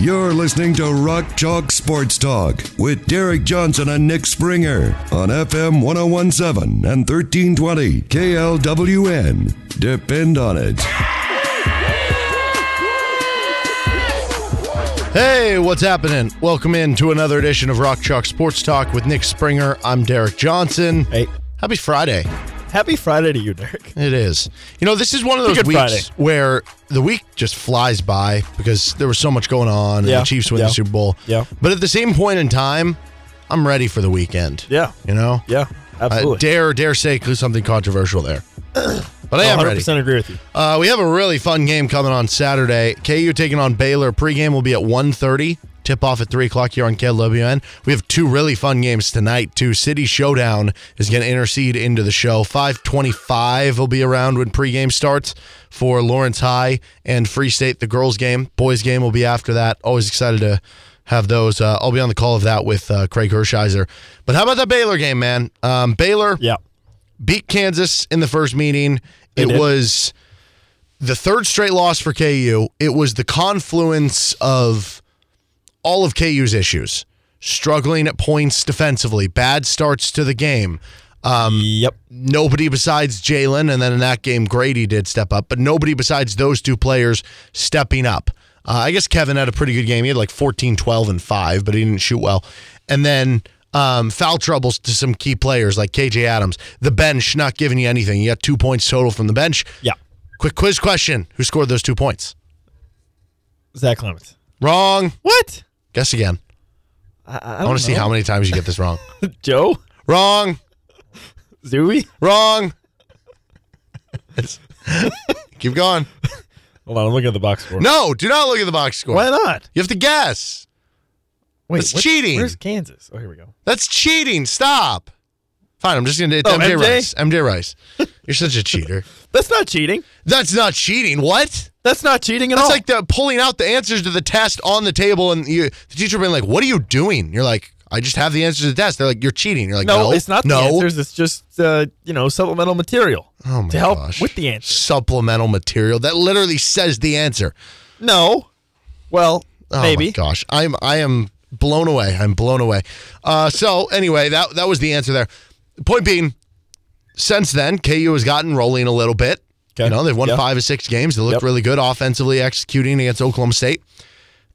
You're listening to Rock Chalk Sports Talk with Derek Johnson and Nick Springer on FM 1017 and 1320 KLWN. Depend on it. Hey, what's happening? Welcome in to another edition of Rock Chalk Sports Talk with Nick Springer. I'm Derek Johnson. Hey. Happy Friday. Happy Friday to you, Derek. It is. You know, this is one of those Good weeks Friday. where the week just flies by because there was so much going on and Yeah, the Chiefs win yeah, the Super Bowl. yeah. But at the same point in time, I'm ready for the weekend. Yeah. You know? Yeah, absolutely. dare dare say do something controversial there. But I am 100% ready. agree with you. Uh, we have a really fun game coming on Saturday. KU taking on Baylor. Pregame will be at 1.30. Tip off at 3 o'clock here on KLWN. We have two really fun games tonight, too. City Showdown is going to intercede into the show. 525 will be around when pregame starts for Lawrence High and Free State, the girls' game. Boys' game will be after that. Always excited to have those. Uh, I'll be on the call of that with uh, Craig Hershiser. But how about that Baylor game, man? Um, Baylor Yeah. beat Kansas in the first meeting. It did. was the third straight loss for KU. It was the confluence of all of KU's issues. Struggling at points defensively, bad starts to the game. Um, Yep. nobody besides Jalen, and then in that game, Grady did step up, but nobody besides those two players stepping up. Uh, I guess Kevin had a pretty good game. He had like 14, 12, and 5, but he didn't shoot well. And then um, foul troubles to some key players like KJ Adams. The bench not giving you anything. You got two points total from the bench. Yeah. Quick quiz question Who scored those two points? Zach Clemence. Wrong. What? Guess again. I, I, I want to see how many times you get this wrong. Joe? wrong. Zooey? Wrong. Keep going. Hold on, I'm looking at the box score. No, do not look at the box score. Why not? You have to guess. Wait, That's what- cheating. Where's Kansas? Oh, here we go. That's cheating. Stop. Fine, I'm just gonna. It's Oh, MJ, MJ? Rice. MJ Rice. You're such a cheater. That's not cheating. That's not cheating. What? That's not cheating at That's all. like the pulling out the answers to the test on the table, and you, the teacher being like, "What are you doing?" You're like, "I just have the answers to the test." They're like, "You're cheating." You're like, no, "No, it's not no. the answers. It's just, uh, you know, supplemental material Oh my to help gosh. with the answer. Supplemental material that literally says the answer. No. Well, Oh maybe. my gosh, I'm I am blown away. I'm blown away. Uh, so anyway, that that was the answer there. Point being, since then, KU has gotten rolling a little bit. Okay. You know, they've won Yep. five or six games. They looked Yep. really good offensively, executing against Oklahoma State.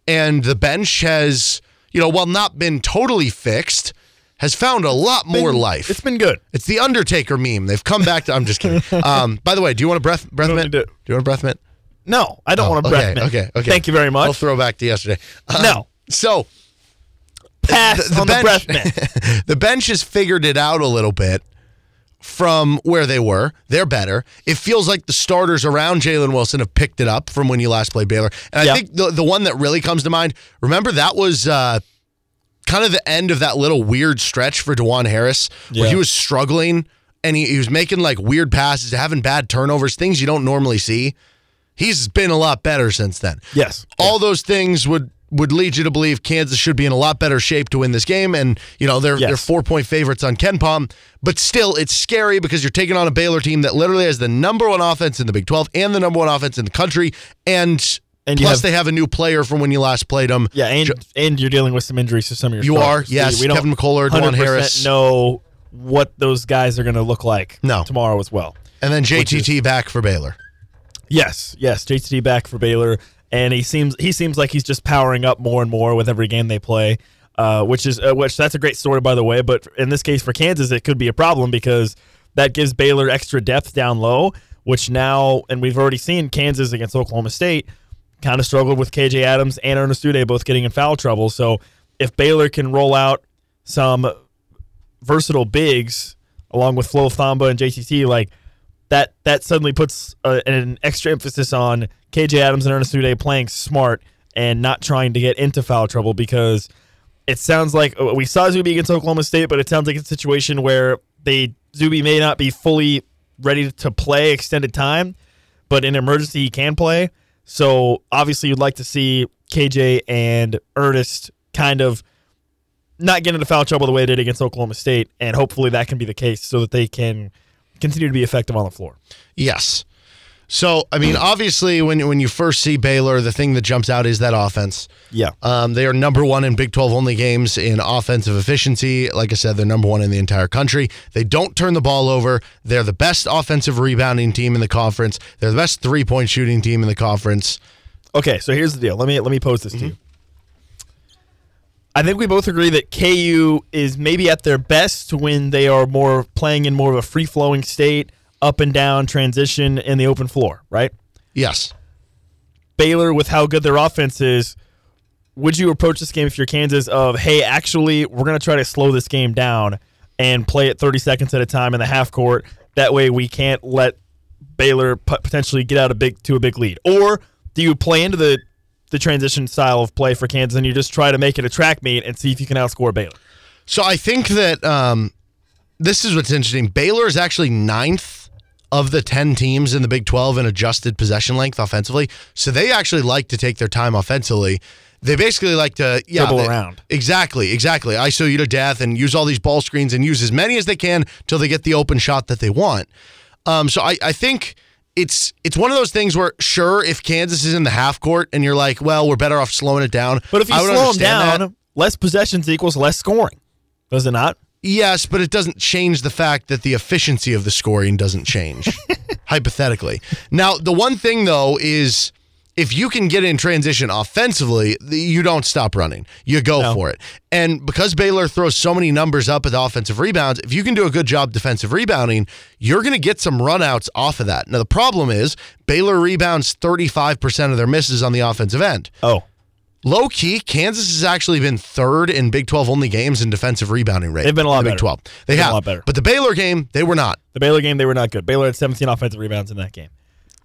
And the bench has, you know, while not been totally fixed, has found a lot more life. It's been good. It's the Undertaker meme. They've come back to. I'm just kidding. Um, by the way, do you want a breath breath mint? need Do you want a breath mint? No, I don't Oh, want to okay, breath mint. okay, okay. Thank you very much. I'll throw back to yesterday. Uh, No. So Pass on the breath the bench has figured it out a little bit from where they were. They're better. It feels like the starters around Jalen Wilson have picked it up from when you last played Baylor. And I Yeah. think the the one that really comes to mind, remember that was uh, kind of the end of that little weird stretch for Dewan Harris where Yeah. he was struggling and he, he was making like weird passes, having bad turnovers, things you don't normally see. He's been a lot better since then Yes. all those things would would lead you to believe Kansas should be in a lot better shape to win this game. And you know they're Yes. they're four point favorites on KenPom, but still it's scary because you're taking on a Baylor team that literally has the number one offense in the Big Twelve and the number one offense in the country, and, And plus have- they have a new player from when you last played them. Yeah, and and you're dealing with some injuries to some of your You are, yes. We don't Kevin McCullar, 100% Harris. know what those guys are going to look like No. tomorrow as well. and then JTT back for Baylor. Yes, yes, JT back for Baylor, and he seems he seems like he's just powering up more and more with every game they play. Uh, which is uh, which that's a great story by the way, but in this case for Kansas it could be a problem because that gives Baylor extra depth down low, which now and we've already seen Kansas against Oklahoma State kind of struggled with KJ Adams and Ernest Udeh both getting in foul trouble. So if Baylor can roll out some versatile bigs along with Flo Thamba and JTT, like that that suddenly puts uh, an extra emphasis on KJ Adams and Ernest Udeh playing smart and not trying to get into foul trouble because it sounds like uh, we saw Zuby against Oklahoma State, but it sounds like it's a situation where they Zuby may not be fully ready to play extended time, but in emergency he can play. So obviously you'd like to see KJ and Ernest kind of not get into foul trouble the way they did against Oklahoma State, and hopefully that can be the case so that they can continue to be effective on the floor. Yes. So, I mean, obviously, when when you first see Baylor, the thing that jumps out is that offense. Yeah. Um, they are number one in Big 12 only games in offensive efficiency. Like I said, they're number one in the entire country. They don't turn the ball over. They're the best offensive rebounding team in the conference. They're the best three point shooting team in the conference. Okay, so here's the deal. Let me let me pose this to you. I think we both agree that KU is maybe at their best when they are more playing in more of a free flowing state, up and down transition in the open floor, right? Yes. Baylor, with how good their offense is, would you approach this game if you're Kansas of, hey, actually, we're going to try to slow this game down and play it 30 seconds at a time in the half court? That way we can't let Baylor potentially get out a big to a big lead. Or do you play into the the transition style of play for Kansas and you just try to make it a track meet and see if you can outscore Baylor? So I think that um, this is what's interesting. Baylor is actually ninth of the 10 teams in the Big 12 in adjusted possession length offensively. So they actually like to take their time offensively. They basically like to yeah, Dribble they- around. Exactly, exactly. ISO you to death and use all these ball screens and use as many as they can till they get the open shot that they want. Um, so I, I think it's it's one of those things where sure, if Kansas is in the half court and you're like, well, we're better off slowing it down. But if you slow them down, that. less possessions equals less scoring. Does it not? Yes, but it doesn't change the fact that the efficiency of the scoring doesn't change, hypothetically. Now, the one thing, though, is if you can get in transition offensively, you don't stop running. You go No. for it. And because Baylor throws so many numbers up at the offensive rebounds, if you can do a good job defensive rebounding, you're going to get some runouts off of that. Now, the problem is Baylor rebounds 35% of their misses on the offensive end. Oh. Low key, Kansas has actually been third in Big 12 only games in defensive rebounding rate. They've been a lot the Big 12. They They've have. a lot better. But the Baylor game, they were not. The Baylor game, they were not good. Baylor had 17 offensive rebounds in that game.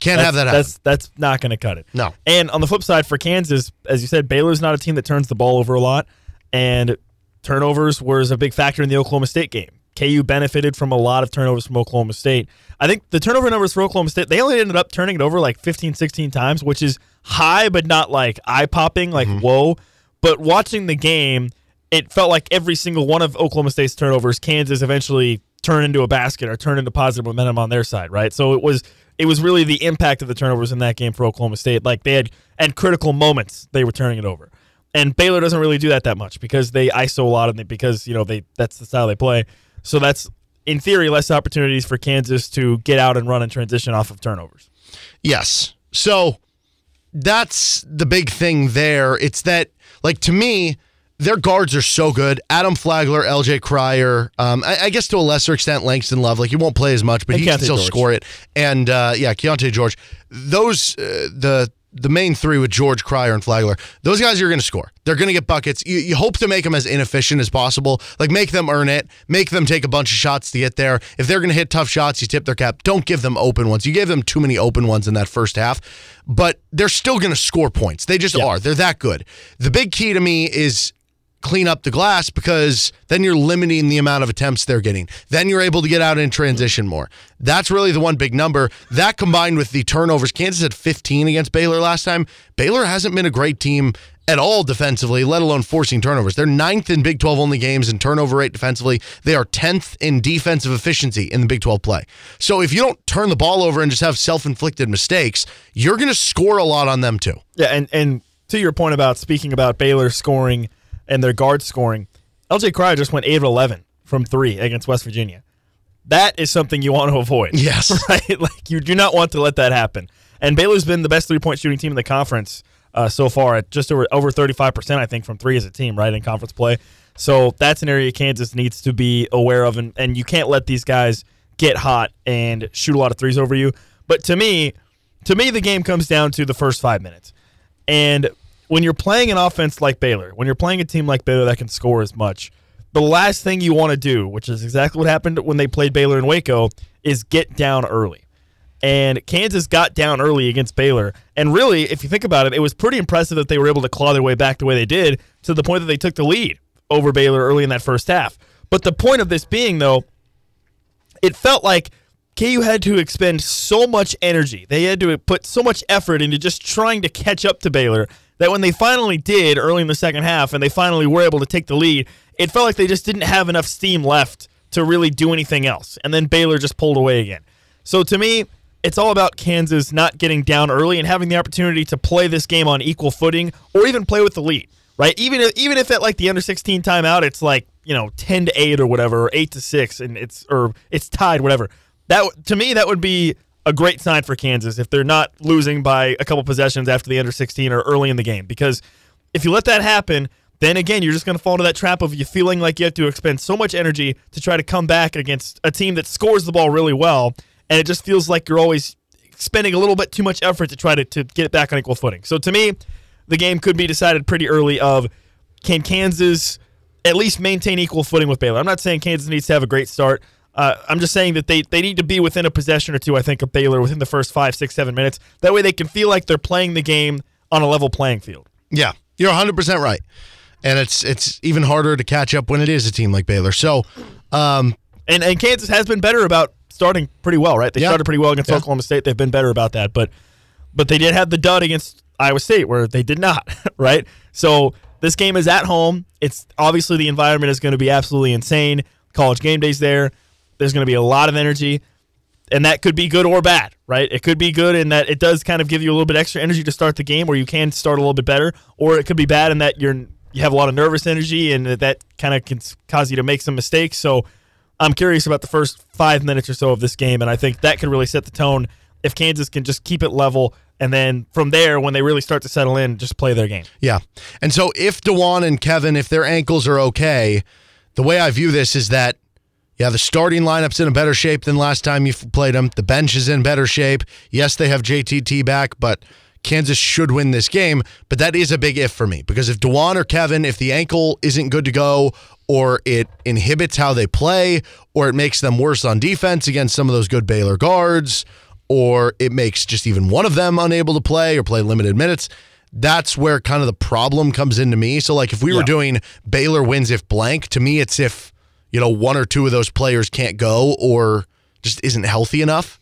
Can't have that happen. That's that's not going to cut it. No. And on the flip side, for Kansas, as you said, Baylor's not a team that turns the ball over a lot, and turnovers was a big factor in the Oklahoma State game. KU benefited from a lot of turnovers from Oklahoma State. I think the turnover numbers for Oklahoma State, they only ended up turning it over like 15, 16 times, which is high, but not like eye popping, like mm-hmm. whoa. But watching the game, it felt like every single one of Oklahoma State's turnovers, Kansas eventually turned into a basket or turned into positive momentum on their side, right? So it was it was really the impact of the turnovers in that game for Oklahoma State. Like they had at critical moments they were turning it over. And Baylor doesn't really do that that much because they ISO a lot and because you know they that's the style they play. So that's in theory less opportunities for Kansas to get out and run and transition off of turnovers. Yes. So that's the big thing there. It's that, like, to me, their guards are so good. Adam Flagler, LJ Cryer, um, I, I guess to a lesser extent, Langston Love. Like, he won't play as much, but And he can still George. score it. And, uh, yeah, Keontae George. Those, uh, the, the main three with George Cryer and Flagler, those guys are going to score. They're going to get buckets. You, you hope to make them as inefficient as possible. Like make them earn it, make them take a bunch of shots to get there. If they're going to hit tough shots, you tip their cap. Don't give them open ones. You gave them too many open ones in that first half, but they're still going to score points. They just are. They're that good. The big key to me is clean up the glass because then you're limiting the amount of attempts they're getting. Then you're able to get out in transition more. That's really the one big number. That combined with the turnovers, Kansas had 15 against Baylor last time. Baylor hasn't been a great team at all defensively, let alone forcing turnovers. They're ninth in Big 12 only games in turnover rate defensively. They are 10th in defensive efficiency in the Big 12 play. So if you don't turn the ball over and just have self inflicted mistakes, you're going to score a lot on them too. Yeah, and and to your point about speaking about Baylor scoring and their guard scoring, LJ Cryer just went eight of eleven from three against West Virginia. That is something you want to avoid. Yes. right. Like you do not want to let that happen. And Baylor's been the best three point shooting team in the conference uh, so far at just over over thirty five percent, I think, from three as a team, right in conference play. So that's an area Kansas needs to be aware of, and, and you can't let these guys get hot and shoot a lot of threes over you. But to me, to me, the game comes down to the first five minutes. And when you're playing an offense like Baylor, when you're playing a team like Baylor that can score as much, the last thing you want to do, which is exactly what happened when they played Baylor in Waco, is get down early. And Kansas got down early against Baylor. And really, if you think about it, it was pretty impressive that they were able to claw their way back the way they did to the point that they took the lead over Baylor early in that first half. But the point of this being, though, it felt like KU had to expend so much energy. They had to put so much effort into just trying to catch up to Baylor that when they finally did early in the second half and they finally were able to take the lead, it felt like they just didn't have enough steam left to really do anything else. And then Baylor just pulled away again. So to me, it's all about Kansas not getting down early and having the opportunity to play this game on equal footing or even play with the lead, right? Even if, even if at like the under 16 timeout, it's like, you know, 10 to 8 or whatever, or 8 to 6 and it's or it's tied whatever. That to me that would be a great sign for Kansas if they're not losing by a couple possessions after the under 16 or early in the game because if you let that happen, then again, you're just going to fall into that trap of you feeling like you have to expend so much energy to try to come back against a team that scores the ball really well and it just feels like you're always spending a little bit too much effort to try to, to get it back on equal footing. So to me, the game could be decided pretty early of can Kansas at least maintain equal footing with Baylor. I'm not saying Kansas needs to have a great start. Uh, I'm just saying that they, they need to be within a possession or two, I think, of Baylor within the first five, six, seven minutes. That way they can feel like they're playing the game on a level playing field. Yeah, you're 100% right. And it's it's even harder to catch up when it is a team like Baylor. So, um, and, and Kansas has been better about starting pretty well, right? They Yeah. started pretty well against Yeah. Oklahoma State. They've been better about that, but but they did have the dud against Iowa State where they did not, right? So this game is at home. It's obviously the environment is going to be absolutely insane. College game days there. There's going to be a lot of energy, and that could be good or bad, right? It could be good in that it does kind of give you a little bit extra energy to start the game, where you can start a little bit better, or it could be bad in that you're you have a lot of nervous energy, and that, that kind of can cause you to make some mistakes. So I'm curious about the first five minutes or so of this game, and I think that could really set the tone if Kansas can just keep it level, and then from there, when they really start to settle in, just play their game. Yeah. And so if Dewan and Kevin, if their ankles are okay, the way I view this is that, yeah, the starting lineup's in a better shape than last time you played them. The bench is in better shape. Yes, they have JTT back, but Kansas should win this game. But that is a big if for me because if Dewan or Kevin, if the ankle isn't good to go, or it inhibits how they play, or it makes them worse on defense against some of those good Baylor guards, or it makes just even one of them unable to play or play limited minutes. That's where kind of the problem comes into me. So, like, if we were doing Baylor wins if blank, to me, it's if, you know, one or two of those players can't go or just isn't healthy enough.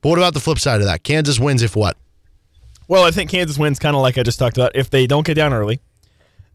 But what about the flip side of that? Kansas wins if what? Well, I think Kansas wins kind of like I just talked about if they don't get down early.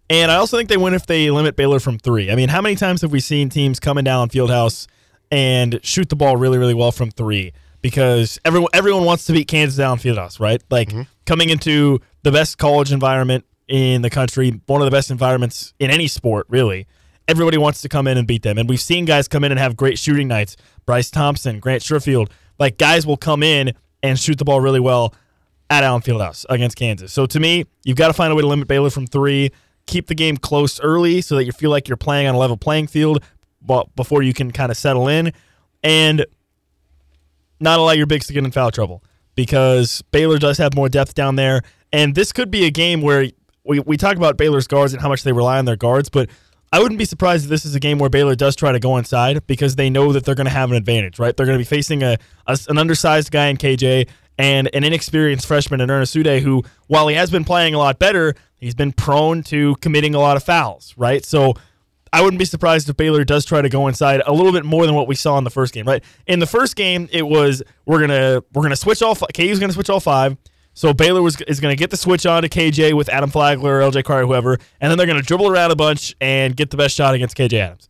And I also think they win if they limit Baylor from three. I mean, how many times have we seen teams coming down Fieldhouse and shoot the ball really, really well from three? Because everyone everyone wants to beat Kansas down Fieldhouse, right? Like mm-hmm. coming into the best college environment in the country, one of the best environments in any sport, really. Everybody wants to come in and beat them. And we've seen guys come in and have great shooting nights. Bryce Thompson, Grant Sherfield. Like guys will come in and shoot the ball really well at Allen Fieldhouse against Kansas. So to me, you've got to find a way to limit Baylor from three, keep the game close early so that you feel like you're playing on a level playing field before you can kind of settle in, and not allow your bigs to get in foul trouble because Baylor does have more depth down there. And this could be a game where we, we talk about Baylor's guards and how much they rely on their guards, but I wouldn't be surprised if this is a game where Baylor does try to go inside because they know that they're going to have an advantage, right? They're going to be facing a, a an undersized guy in KJ and an inexperienced freshman in Ernest Udeh, who, while he has been playing a lot better, he's been prone to committing a lot of fouls, right? So I wouldn't be surprised if Baylor does try to go inside a little bit more than what we saw in the first game, right? In the first game, it was we're gonna we're gonna switch all KU's gonna switch all five. So Baylor was is gonna get the switch on to KJ with Adam Flagler, or LJ Carter, whoever, and then they're gonna dribble around a bunch and get the best shot against KJ Adams.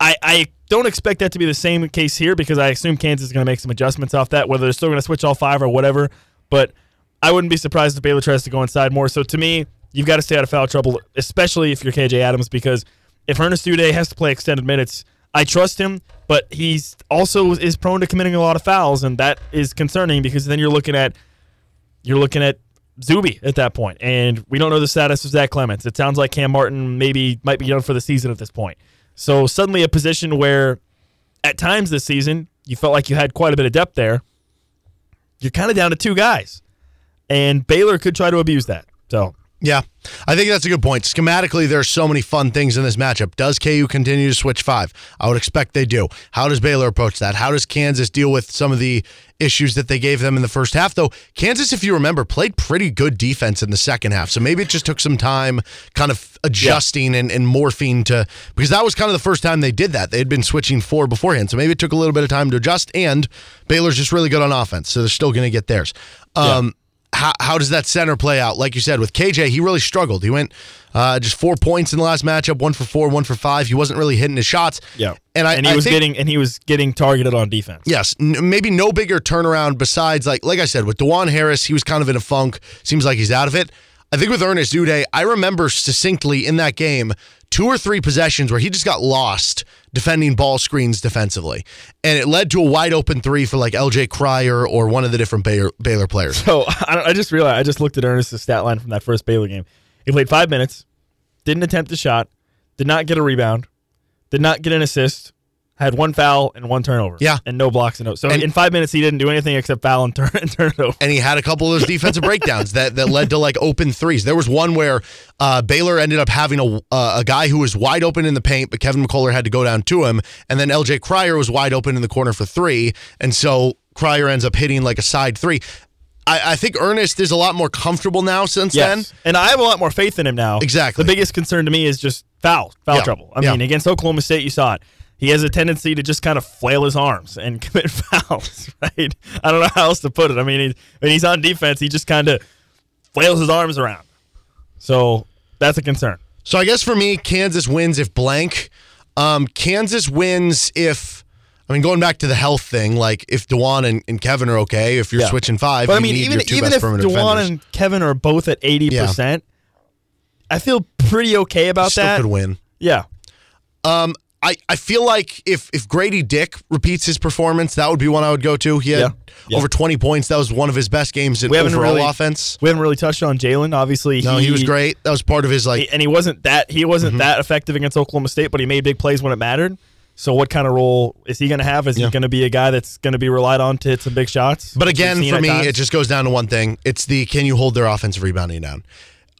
I, I don't expect that to be the same case here because I assume Kansas is going to make some adjustments off that, whether they're still going to switch all five or whatever. But I wouldn't be surprised if Baylor tries to go inside more. So to me, you've got to stay out of foul trouble, especially if you're KJ Adams, because if Ernest Udeh has to play extended minutes, I trust him, but he's also is prone to committing a lot of fouls, and that is concerning because then you're looking at you're looking at Zuby at that point, and we don't know the status of Zach Clemence. It sounds like Cam Martin maybe might be done for the season at this point. So suddenly a position where at times this season you felt like you had quite a bit of depth there. You're kind of down to two guys. And Baylor could try to abuse that. So Yeah, I think that's a good point. Schematically, there's so many fun things in this matchup. Does KU continue to switch five? I would expect they do. How does Baylor approach that? How does Kansas deal with some of the issues that they gave them in the first half? Though Kansas, if you remember, played pretty good defense in the second half. So maybe it just took some time kind of adjusting and, and morphing to because that was kind of the first time they did that. They had been switching four beforehand. So maybe it took a little bit of time to adjust. And Baylor's just really good on offense. So they're still going to get theirs. Um, how, how does that center play out? Like you said, with KJ, he really struggled. He went uh, just four points in the last matchup, one for four, one for five. He wasn't really hitting his shots. Yeah, and I and he I was think- getting and he was getting targeted on defense. Yes, n- maybe no bigger turnaround besides like like I said with Dewan Harris, he was kind of in a funk. Seems like he's out of it. I think with Ernest Udeh, I remember succinctly in that game two or three possessions where he just got lost defending ball screens defensively, and it led to a wide open three for like L.J. Cryer or one of the different Baylor, Baylor players. So I, I just realized I just looked at Ernest's stat line from that first Baylor game. He played five minutes, didn't attempt a shot, did not get a rebound, did not get an assist, had one foul and one turnover. Yeah. and no blocks and no. So And- in five minutes he didn't do anything except foul and turn and turn it over. and he had a couple of those defensive breakdowns that, that led to like open threes. There was one where uh, Baylor ended up having a uh, a guy who was wide open in the paint, but Kevin McCullar had to go down to him, and then LJ Cryer was wide open in the corner for three, and so Cryer ends up hitting like a side three. I, I think Ernest is a lot more comfortable now since then. And I have a lot more faith in him now. Exactly. The biggest concern to me is just foul, foul Yeah. trouble. I Yeah. mean, against Oklahoma State, you saw it. He has a tendency to just kind of flail his arms and commit fouls, right? I don't know how else to put it. I mean, he, when he's on defense, he just kind of flails his arms around. So that's a concern. So I guess for me, Kansas wins if blank. Um, Kansas wins if. I mean, going back to the health thing, like if Dewan and, and Kevin are okay, if you're Yeah. switching five, But I mean, need even your two even best if perimeter Dewan defenders. and Kevin are both at eighty percent, I feel pretty okay about still that. could win. Yeah, Um, I, I feel like if if Grady Dick repeats his performance, that would be one I would go to. He had Yeah. Yeah. over 20 points. That was one of his best games in overall really offense. We haven't really touched on Jalen. Obviously, No, he, was great. That was part of his like. He- and he wasn't that he wasn't Mm-hmm. that effective against Oklahoma State, but he made big plays when it mattered. So, what kind of role is he going to have? Is Yeah. he going to be a guy that's going to be relied on to hit some big shots? but again, for me, times? it just goes down to one thing. It's the can you hold their offensive rebounding down?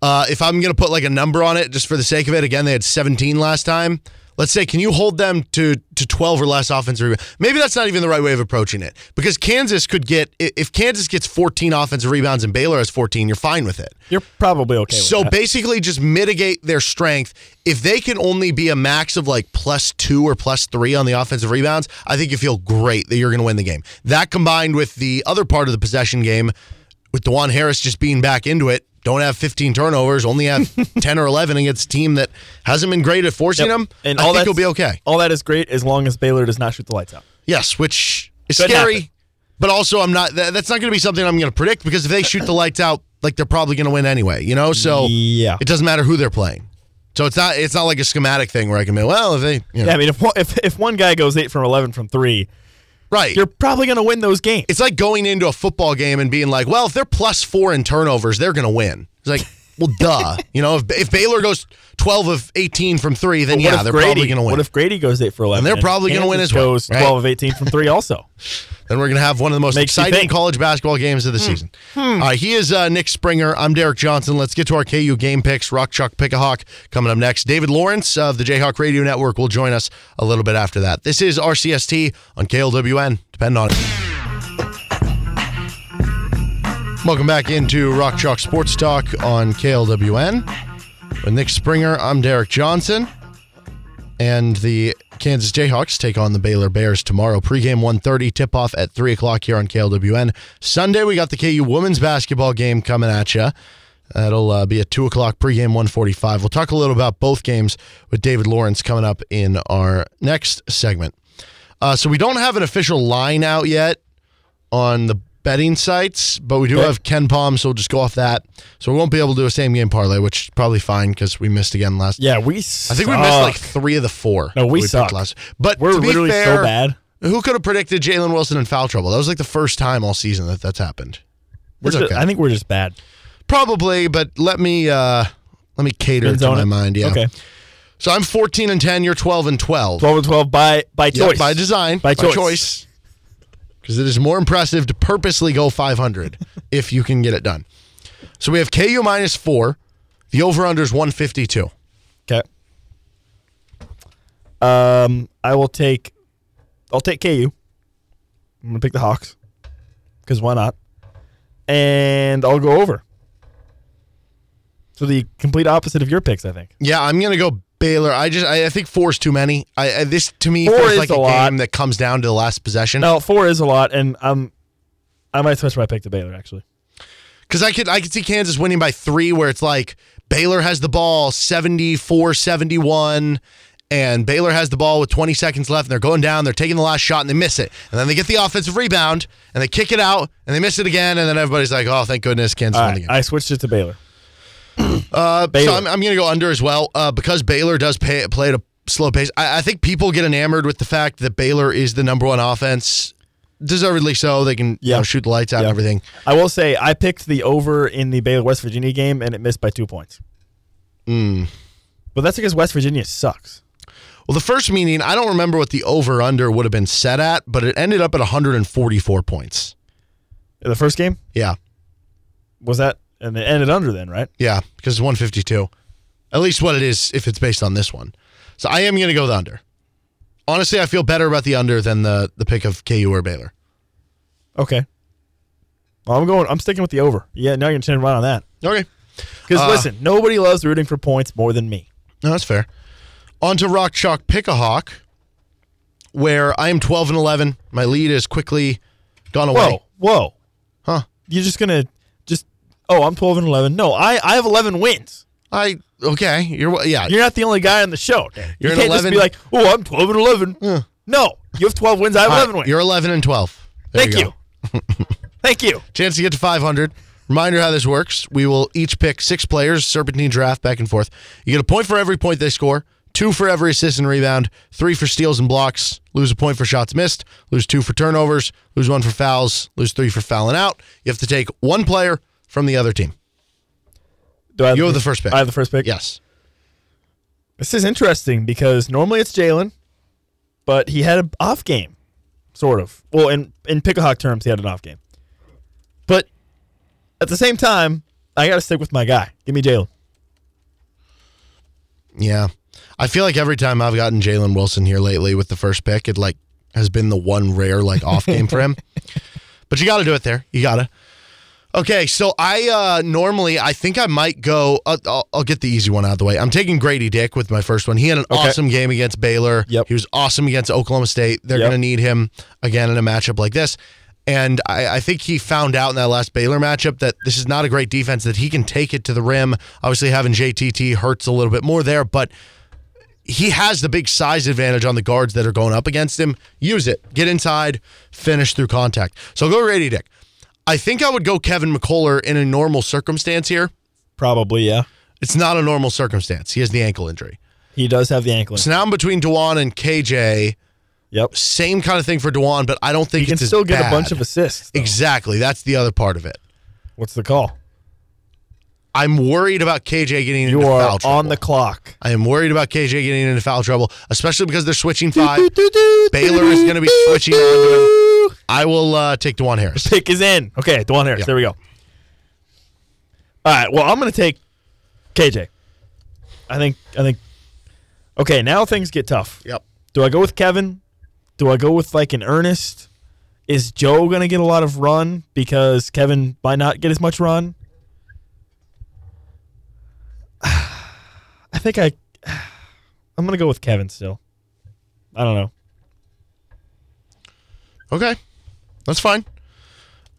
Uh, if I'm going to put like a number on it, just for the sake of it, again, they had 17 last time. Let's say, can you hold them to to 12 or less offensive rebounds? Maybe that's not even the right way of approaching it because Kansas could get if Kansas gets 14 offensive rebounds and Baylor has 14, you're fine with it. you're probably okay. With So basically, just mitigate their strength. If they can only be a max of like plus two or plus three on the offensive rebounds, I think you feel great that you're going to win the game. That combined with the other part of the possession game, with Dewan Harris just being back into it, don't have 15 turnovers, only have 10 or 11 against a team that hasn't been great at forcing Yep. them. and I all think you'll be okay. All that is great as long as Baylor does not shoot the lights out. Yes, which is Could scary, happen. but also I'm not. That, that's not going to be something I'm going to predict because if they shoot the lights out, like they're probably going to win anyway. You know, so Yeah. it doesn't matter who they're playing. So it's not it's not like a schematic thing where I can be well if they you know, Yeah, I mean, if one, if if one guy goes eight from eleven from three, right. you're probably going to win those games. it's like going into a football game and being like, well, if they're plus four in turnovers, they're going to win. It's like, well, duh. You know, if, if Baylor goes 12 of 18 from three, then yeah, they're Grady, probably going to win. What if Grady goes eight for eleven? And they're probably gonna win as well, Goes right? twelve of eighteen from three also. then we're going to have one of the most Makes exciting college basketball games of the season. All right, he is uh, Nick Springer. I'm Derek Johnson. Let's get to our KU game picks. Rock Chalk Pick a Hawk coming up next. David Lawrence of the Jayhawk Radio Network will join us a little bit after that. This is RCST on KLWN. Depend on it. Welcome back into Rock Chalk Sports Talk on KLWN. With Nick Springer, I'm Derek Johnson. And the Kansas Jayhawks take on the Baylor Bears tomorrow. Pregame 1.30, tip-off at 3 o'clock here on KLWN. Sunday, we got the KU women's basketball game coming at you. That'll uh, be at 2 o'clock, pregame 145. We'll talk a little about both games with David Lawrence coming up in our next segment. Uh, so we don't have an official line out yet on the betting sites, but we do Okay. have KenPom, so we'll just go off that. So we won't be able to do a same game parlay, which is probably fine because we missed again last. Yeah, we. I think we missed like three of the four. No, we that suck. last. But We're literally fair, so bad. Who could have predicted Jalen Wilson in foul trouble? That was like the first time all season that that's happened. We're just- okay. I think we're just bad. Probably, but let me uh let me cater to my it. mind. Yeah. Okay. So I'm 14 and 10. You're 12 and 12. Twelve and twelve by by choice. by design, By choice. Because it is more impressive to purposely go 500 if you can get it done. So we have KU minus four, The over under is 152. Okay. Um, I will take. I'll take KU. I'm gonna pick the Hawks because why not? And I'll go over. So the complete opposite of your picks, I think. Yeah, I'm gonna go Baylor. I just I, I think four is too many. I, I this to me Four feels is like a lot. game that comes down to the last possession. No, four is a lot, and I'm. I might switch my pick to Baylor actually. Because I could I could see Kansas winning by three, where it's like Baylor has the ball 74 71, and Baylor has the ball with 20 seconds left, and they're going down, they're taking the last shot, and they miss it. And then they get the offensive rebound, and they kick it out, and they miss it again, and then everybody's like, oh, thank goodness Kansas All won right, game. I switched it to Baylor. Uh, So I'm, I'm going to go under as well uh, because Baylor does pay, play at a slow pace. I, I think people get enamored with the fact that Baylor is the number one offense. Deservedly so. They can you Yeah. know, shoot the lights out and everything. I will say I picked the over in the Baylor West Virginia game, and it missed by two points. Hmm. But that's because West Virginia sucks. Well, the first meeting, I don't remember what the over under would have been set at, but it ended up at 144 points. The first game Yeah. was that, and it ended under then, right? Yeah, because it's 152. At least what it is if it's based on this one. So I am going to go the under. Honestly, I feel better about the under than the, the pick of KU or Baylor. Okay. Well, I'm going. I'm sticking with the over. Yeah, now you're change right on that. Okay. Because Uh, listen, nobody loves rooting for points more than me. No, that's fair. On to Rock Chalk Pick a Hawk, where I am 12 and 11. My lead is quickly gone away. Whoa, whoa. Huh. You're just gonna. Oh, I'm 12 and 11. No, I I have 11 wins. I, okay. You're, yeah. You're not the only guy on the show. You're you an can't just 11 be like, oh, I'm 12 and 11. No, you have 12 wins. I have All right, 11 wins. You're 11 and 12. There Thank you. you. Thank you. Chance to get to 500. Reminder how this works. We will each pick six players, serpentine draft back and forth. You get a point for every point they score, two for every assist and rebound, three for steals and blocks, lose a point for shots missed, lose two for turnovers, lose one for fouls, lose three for fouling out. You have to take one player from the other team. Do I You have the first pick. I have the first pick. Yes. This is interesting because normally it's Jalen, but he had an off game, sort of. Well, in in Pickahawk terms, he had an off game. But at the same time, I got to stick with my guy. Give me Jalen. Yeah. I feel like every time I've gotten Jalen Wilson here lately with the first pick, it like has been the one rare like off game for him. But you got to do it there. You got to. Okay, so I uh normally I think I might go. Uh, I'll, I'll get the easy one out of the way. I'm taking Grady Dick with my first one. He had an Okay. awesome game against Baylor. Yep. He was awesome against Oklahoma State. They're Yep. going to need him again in a matchup like this. And I, I think he found out in that last Baylor matchup that this is not a great defense, that he can take it to the rim. Obviously, having JTT hurts a little bit more there, but he has the big size advantage on the guards that are going up against him. Use it. Get inside, finish through contact. So go Grady Dick. I think I would go Kevin McCullar in a normal circumstance here. Probably, yeah. It's not a normal circumstance. He has the ankle injury. He does have the ankle. Injury. So now I'm between Dewan and KJ. Yep. Same kind of thing for Dewan, but I don't think He can still get a bunch of assists. though. Exactly. That's the other part of it. What's the call? I'm worried about KJ getting You into are foul trouble. on the clock. I am worried about KJ getting into foul trouble, especially because they're switching five. Baylor is going to be switching him. I will uh, take Dewan Harris. Pick is in. Okay, Dwan Harris. There we go. All right. Well, I'm going to take KJ. I think. I think. Okay, now things get tough. Yep. Do I go with Kevin? Do I go with like an Ernest? Is Joe going to get a lot of run because Kevin might not get as much run? I think I. I'm going to go with Kevin still. I don't know. Okay, that's fine.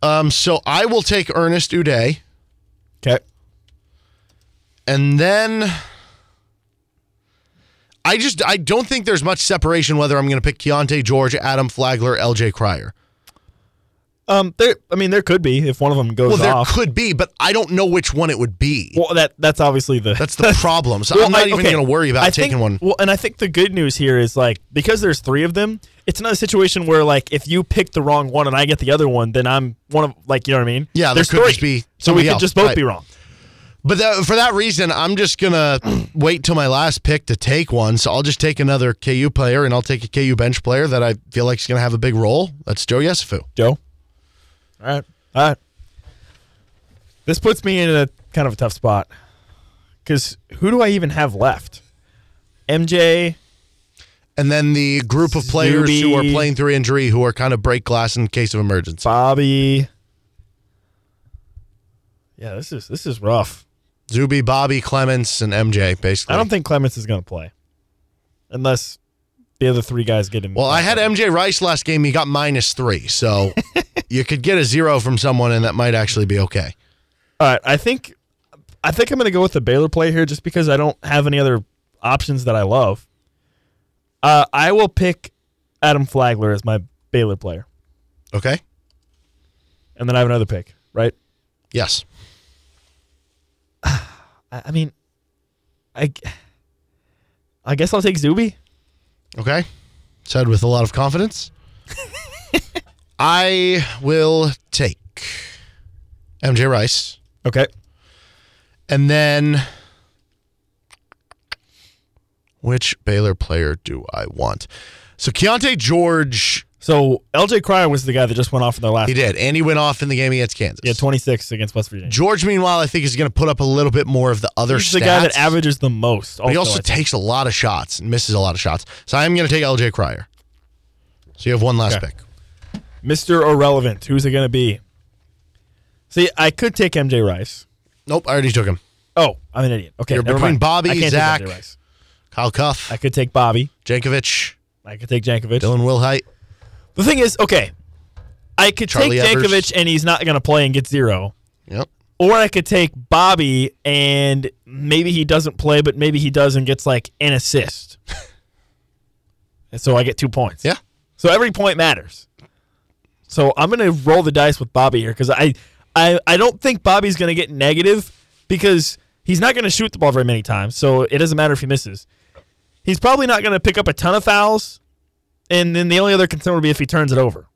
Um, so I will take Ernest Udeh, Okay. and then I just I don't think there's much separation whether I'm going to pick Keontae George, Adam Flagler, L.J. Cryer. Um, there. I mean, there could be if one of them goes Well, there off. could be, but I don't know which one it would be. Well, that that's obviously the That's the problem. So Well, I'm not I- even okay. going to worry about I taking think, one. Well, and I think the good news here is like because there's three of them, it's not a situation where like if you pick the wrong one and I get the other one, then I'm one of like you know what I mean? Yeah, there could three, just be so we could else. just both Right. be wrong. But that, for that reason, I'm just gonna wait till my last pick to take one. So I'll just take another KU player, and I'll take a KU bench player that I feel like is gonna have a big role. That's Joe Yesufu. Joe. All right, all right. This puts me in a kind of a tough spot Because who do I even have left? MJ. And then the group of players who are playing through injury who are kind of break glass in case of emergency. Bobby. Yeah, this is this is rough. Zuby, Bobby, Clemence, and MJ, basically. I don't think Clemence is going to play, unless the other three guys get him. Well, I had MJ Rice last game. He got minus three. So you could get a zero from someone, and that might actually be okay. All right, I think I think I'm going to go with the Baylor play here, just because I don't have any other options that I love. Uh, I will pick Adam Flagler as my Baylor player, Okay? and then I have another pick. Right? Yes. I, I mean, I I guess I'll take Zuby. Okay. Said with a lot of confidence. I will take MJ Rice. Okay. And then which Baylor player do I want? So Keontae George, So LJ Cryer was the guy that just went off in their last. he did, and he went off in the game against Kansas. Yeah, 26 against West Virginia. George, meanwhile, I think is going to put up a little bit more of the other He's stats. the guy that averages the most. But he also, also I takes a lot of shots and misses a lot of shots. So I'm going to take LJ Cryer. So you have one last Okay. pick. Mr. Irrelevant. Who's it going to be? See, I could take MJ Rice. Nope, I already took him. Oh, I'm an idiot. Okay, You're between mind. Bobby, Zach, take MJ Rice. Kyle Cuffe, I could take Bobby. Jankovic, I could take Jankovic. Dylan Wilhite. The thing is, okay, I could Charlie take Evers. Jankovic and he's not going to play and get zero. Yep. Or I could take Bobby and maybe he doesn't play, but maybe he does and gets like an assist. and so I get two points. Yeah. So every point matters. So I'm going to roll the dice with Bobby here because I, I, I don't think Bobby's going to get negative because he's not going to shoot the ball very many times. So it doesn't matter if he misses. He's probably not going to pick up a ton of fouls. And then the only other concern would be if he turns it over.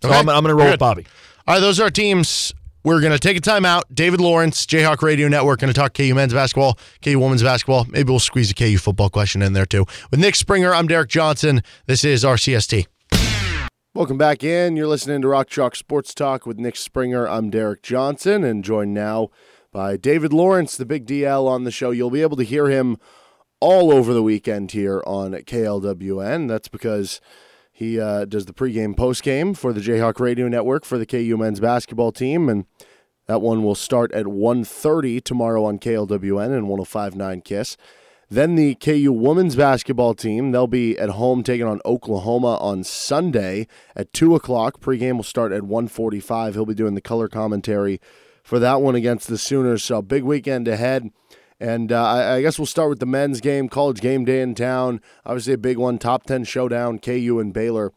So Okay. I'm, I'm going to roll with Bobby. All right, those are our teams. We're going to take a timeout. David Lawrence, Jayhawk Radio Network, going to talk KU men's basketball, KU women's basketball. Maybe we'll squeeze a KU football question in there too. With Nick Springer, I'm Derek Johnson. This is RCST. Welcome back in. You're listening to Rock Chalk Sports Talk with Nick Springer. I'm Derek Johnson, and joined now by David Lawrence, the big DL on the show. You'll be able to hear him all over the weekend here on KLWN. That's because he uh, does the pregame, postgame for the Jayhawk Radio Network for the KU men's basketball team, and that one will start at 1.30 tomorrow on KLWN and 105.9 KISS. Then the KU women's basketball team, they'll be at home taking on Oklahoma on Sunday at 2 o'clock. Pregame will start at 145. He'll be doing the color commentary for that one against the Sooners. So big weekend ahead. And uh, I, I guess we'll start with the men's game, college game day in town. Obviously a big one, top 10 showdown, KU and Baylor.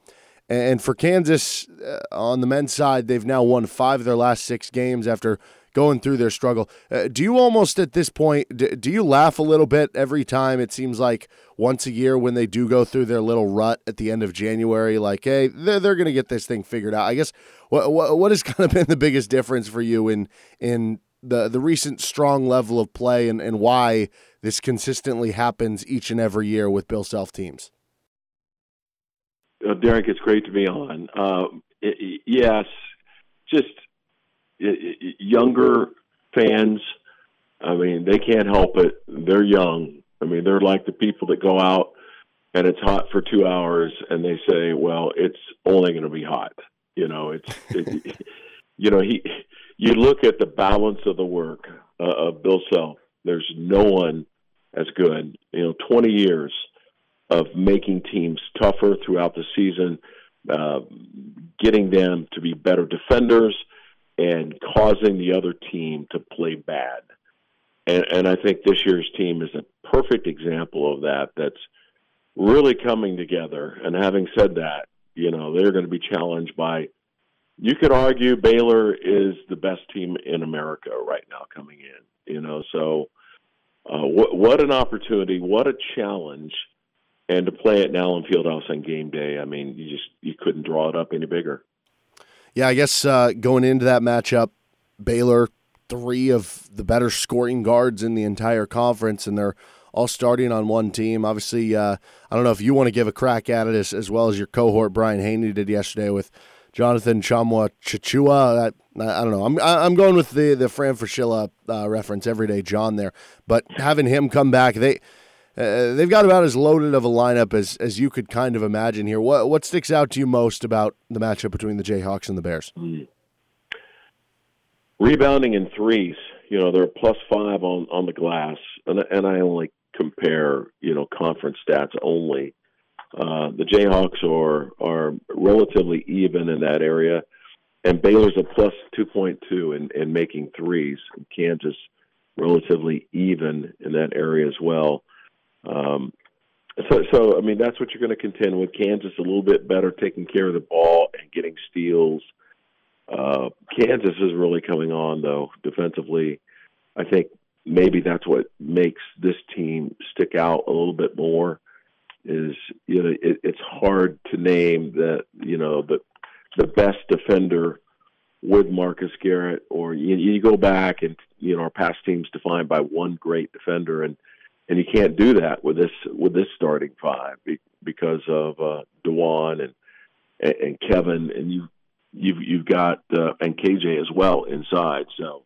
And for Kansas, uh, on the men's side, they've now won five of their last six games after going through their struggle. Uh, do you almost at this point, do, do you laugh a little bit every time it seems like once a year when they do go through their little rut at the end of January, like, hey, they're, they're going to get this thing figured out? I guess what, what, what has kind of been the biggest difference for you in, in the, the recent strong level of play and, and why this consistently happens each and every year with Bill Self teams? uh, Derek, it's great to be on. Uh, y- yes, just younger fans. I mean, they can't help it. They're young. I mean, they're like the people that go out and it's hot for two hours and they say, "Well, it's only going to be hot." You know, it's it, you know he. You look at the balance of the work uh, of Bill Self. There's no one as good. You know, 20 years of making teams tougher throughout the season, uh, getting them to be better defenders, and causing the other team to play bad. And, and I think this year's team is a perfect example of that. That's really coming together. And having said that, you know they're going to be challenged by. You could argue Baylor is the best team in America right now coming in. You know, so uh, what what an opportunity, what a challenge and to play it at Allen Fieldhouse on game day, I mean, you just you couldn't draw it up any bigger. Yeah, I guess uh, going into that matchup, Baylor, three of the better scoring guards in the entire conference, and they're all starting on one team. Obviously, uh, I don't know if you want to give a crack at it as, as well as your cohort Brian Hanni did yesterday with Jonathan Tchamwa Tchatchoua. I, I don't know. I'm I'm going with the the Fran Fraschilla uh, reference, everyday John there. But having him come back, they uh, they've got about as loaded of a lineup as as you could kind of imagine here. What what sticks out to you most about the matchup between the Jayhawks and the Bears? rebounding in threes. You know, they're plus five on on the glass, and and I only compare you know conference stats only. Uh, the Jayhawks are are relatively even in that area, and Baylor's a plus two point two in in making threes. Kansas relatively even in that area as well. Um, so, so I mean, that's what you're going to contend with. Kansas a little bit better taking care of the ball and getting steals. Uh, Kansas is really coming on though defensively. I think maybe that's what makes this team stick out a little bit more. Is you know it, it's hard to name that you know the the best defender with Marcus Garrett, or you, you go back and you know our past teams defined by one great defender, and and you can't do that with this with this starting five because of uh, Dajuan and and Kevin, and you you've you've got uh, and KJ as well inside. So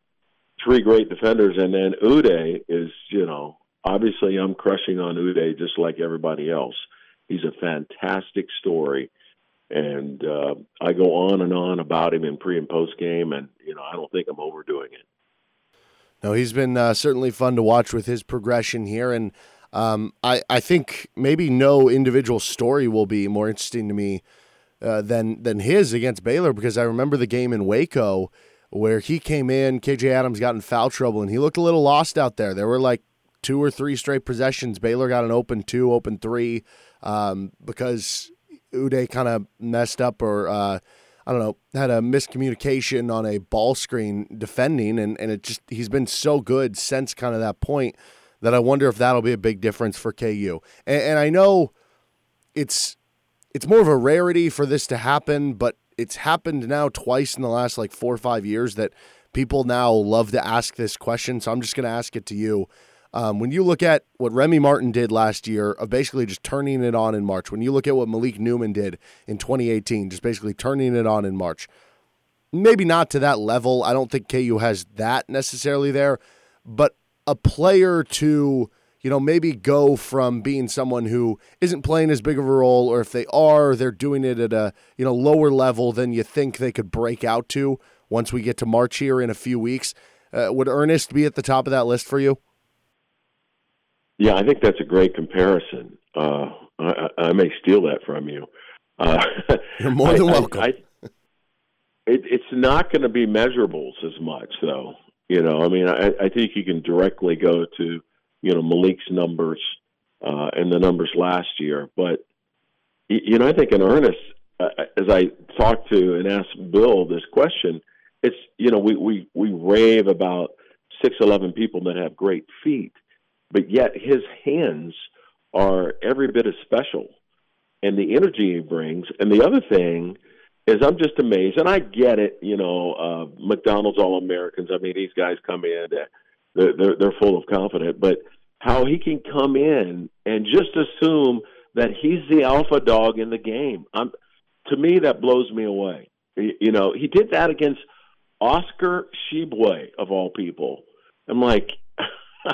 three great defenders, and then Udeh is you know obviously I'm crushing on Udeh just like everybody else. He's a fantastic story, and uh, I go on and on about him in pre and post game, and you know I don't think I'm overdoing it. No, he's been uh, certainly fun to watch with his progression here, and um, I I think maybe no individual story will be more interesting to me uh, than than his against Baylor because I remember the game in Waco where he came in, KJ Adams got in foul trouble, and he looked a little lost out there. There were like two or three straight possessions. Baylor got an open two, open three, um, because Udeh kind of messed up or uh, I don't know had a miscommunication on a ball screen defending, and and it just he's been so good since kind of that point that I wonder if that'll be a big difference for KU. And, and I know it's it's more of a rarity for this to happen, but it's happened now twice in the last like four or five years that people now love to ask this question. So I'm just going to ask it to you. Um, when you look at what Remy Martin did last year of basically just turning it on in March, when you look at what Malik Newman did in 2018, just basically turning it on in March, maybe not to that level. I don't think KU has that necessarily there, but a player to you know, maybe go from being someone who isn't playing as big of a role, or if they are, they're doing it at a you know lower level than you think they could break out to once we get to March here in a few weeks. Uh, would Ernest be at the top of that list for you? Yeah, I think that's a great comparison. Uh, I, I, may steal that from you. Uh, You're more than I, welcome. I, it, it's not going to be measurables as much, though. You know, I mean, I, I think you can directly go to you know Malik's numbers uh, and the numbers last year. But you know, I think in earnest, uh, as I talked to and asked Bill this question, it's you know we we we rave about six eleven people that have great feet, but yet his hands are every bit as special, and the energy he brings. And the other thing is, I'm just amazed, and I get it. You know, uh, McDonald's All Americans. I mean, these guys come in. They're, they're, they're full of confidence, but how he can come in and just assume that he's the alpha dog in the game. I'm, to me, that blows me away. You know, he did that against Oscar Tshiebwe of all people. I'm like,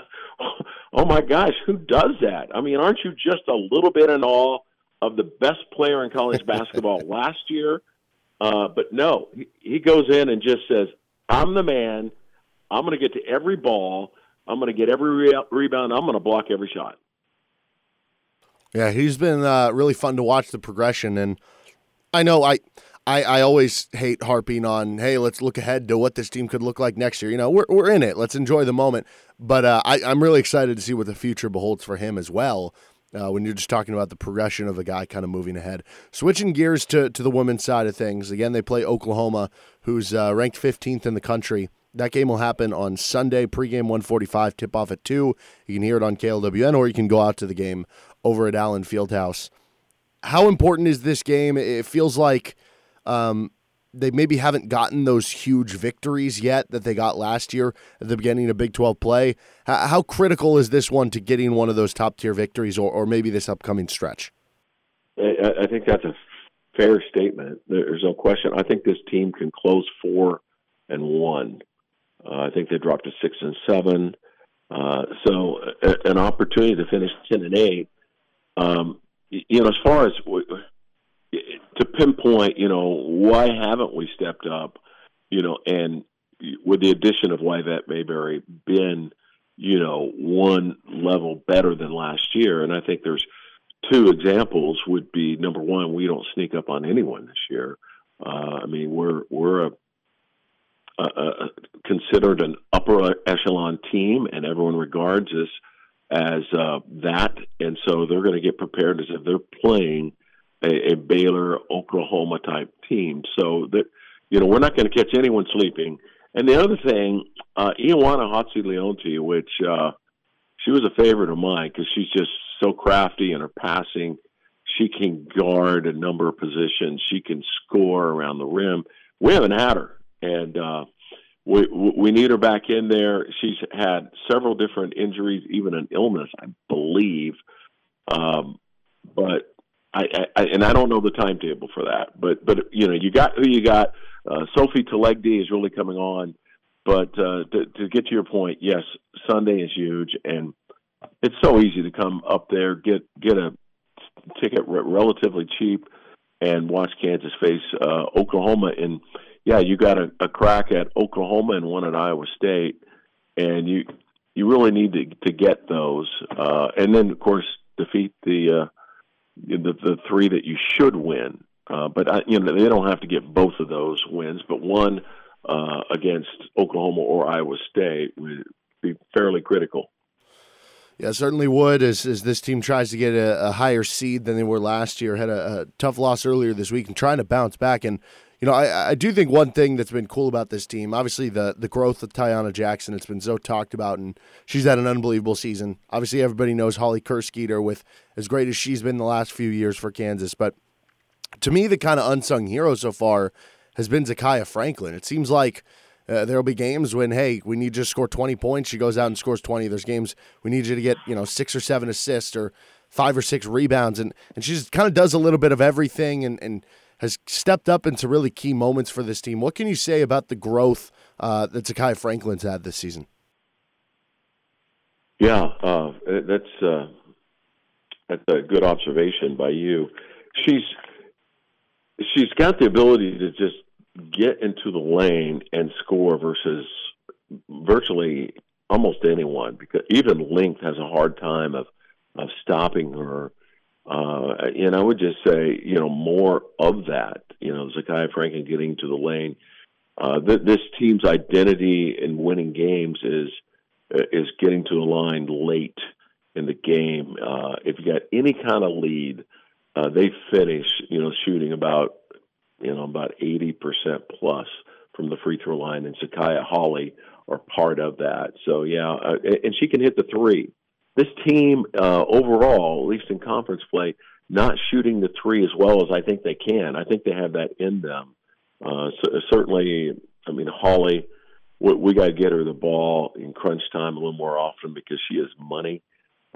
oh my gosh, who does that? I mean, aren't you just a little bit in awe of the best player in college basketball last year? Uh, but no, he, he goes in and just says, "I'm the man. I'm going to get to every ball. I'm going to get every re- rebound. I'm going to block every shot. Yeah, he's been uh, really fun to watch the progression, and I know I, I, I always hate harping on, hey, let's look ahead to what this team could look like next year. You know, we're we're in it. Let's enjoy the moment. But uh, I, I'm really excited to see what the future beholds for him as well. Uh, when you're just talking about the progression of a guy kind of moving ahead. Switching gears to, to the women's side of things, again, they play Oklahoma, who's uh, ranked 15th in the country. That game will happen on Sunday, pregame 145, tip off at 2. You can hear it on KLWN, or you can go out to the game over at Allen Fieldhouse. How important is this game? It feels like um, they maybe haven't gotten those huge victories yet that they got last year at the beginning of Big 12 play. How, how critical is this one to getting one of those top tier victories or, or maybe this upcoming stretch? I, I think that's a fair statement. There's no question. I think this team can close four and one. Uh, I think they dropped to six and seven. Uh, so a, an opportunity to finish ten and eight. Um, you know, as far as to pinpoint, you know, why haven't we stepped up? You know, and with the addition of Wyvette Mayberry, been you know one level better than last year, and I think there's two examples would be number one, we don't sneak up on anyone this year. Uh, I mean, we're we're a, a, a, considered an upper echelon team, and everyone regards us as uh, that, and so they're going to get prepared as if they're playing a, a Baylor, Oklahoma type team. So that you know, we're not going to catch anyone sleeping. And the other thing, uh, Ioanna Chatzileonti, which uh, she was a favorite of mine because she's just so crafty in her passing. She can guard a number of positions. She can score around the rim. We haven't had her, and uh, we we need her back in there. She's had several different injuries, even an illness, I believe. Um, but I, I and I don't know the timetable for that. But but you know you got who you got. Uh, Sophie Telegdy is really coming on. But uh, to, to get to your point, yes, Sunday is huge, and it's so easy to come up there, get get a ticket re- relatively cheap, and watch Kansas face uh, Oklahoma. And yeah, you got a, a crack at Oklahoma and one at Iowa State, and you you really need to to get those, uh, and then of course defeat the uh, the the three that you should win. Uh, but I, you know they don't have to get both of those wins, but one uh, against Oklahoma or Iowa State would be fairly critical. Yeah, certainly would. As, as this team tries to get a, a higher seed than they were last year, had a, a, tough loss earlier this week and trying to bounce back. And you know, I, I do think one thing that's been cool about this team, obviously the the growth of Taiyanna Jackson, it's been so talked about, and she's had an unbelievable season. Obviously, everybody knows Holly Kersgieter with as great as she's been the last few years for Kansas, but to me, the kind of unsung hero so far has been Zakiyah Franklin. It seems like uh, there'll be games when, hey, we need you to score 20 points. She goes out and scores 20. There's games we need you to get, you know, six or seven assists or five or six rebounds. And, and she just kind of does a little bit of everything and, and has stepped up into really key moments for this team. What can you say about the growth uh, that Zakiyah Franklin's had this season? Yeah, uh, that's uh, that's a good observation by you. She's she's got the ability to just get into the lane and score versus virtually almost anyone because even length has a hard time of of stopping her. Uh, and I would just say, you know, more of that. You know, Zakiyah Franklin getting to the lane. Uh, th- this team's identity in winning games is is getting to the line late in the game. Uh, if you got any kind of lead, uh, they finish, you know, shooting about you know, about 80% plus from the free throw line, and Zakiyah Holly are part of that. So, yeah, uh, and she can hit the three. This team, uh, overall, at least in conference play, not shooting the three as well as I think they can. I think they have that in them. Uh, so, certainly, I mean, Holly, we, we got to get her the ball in crunch time a little more often because she is money.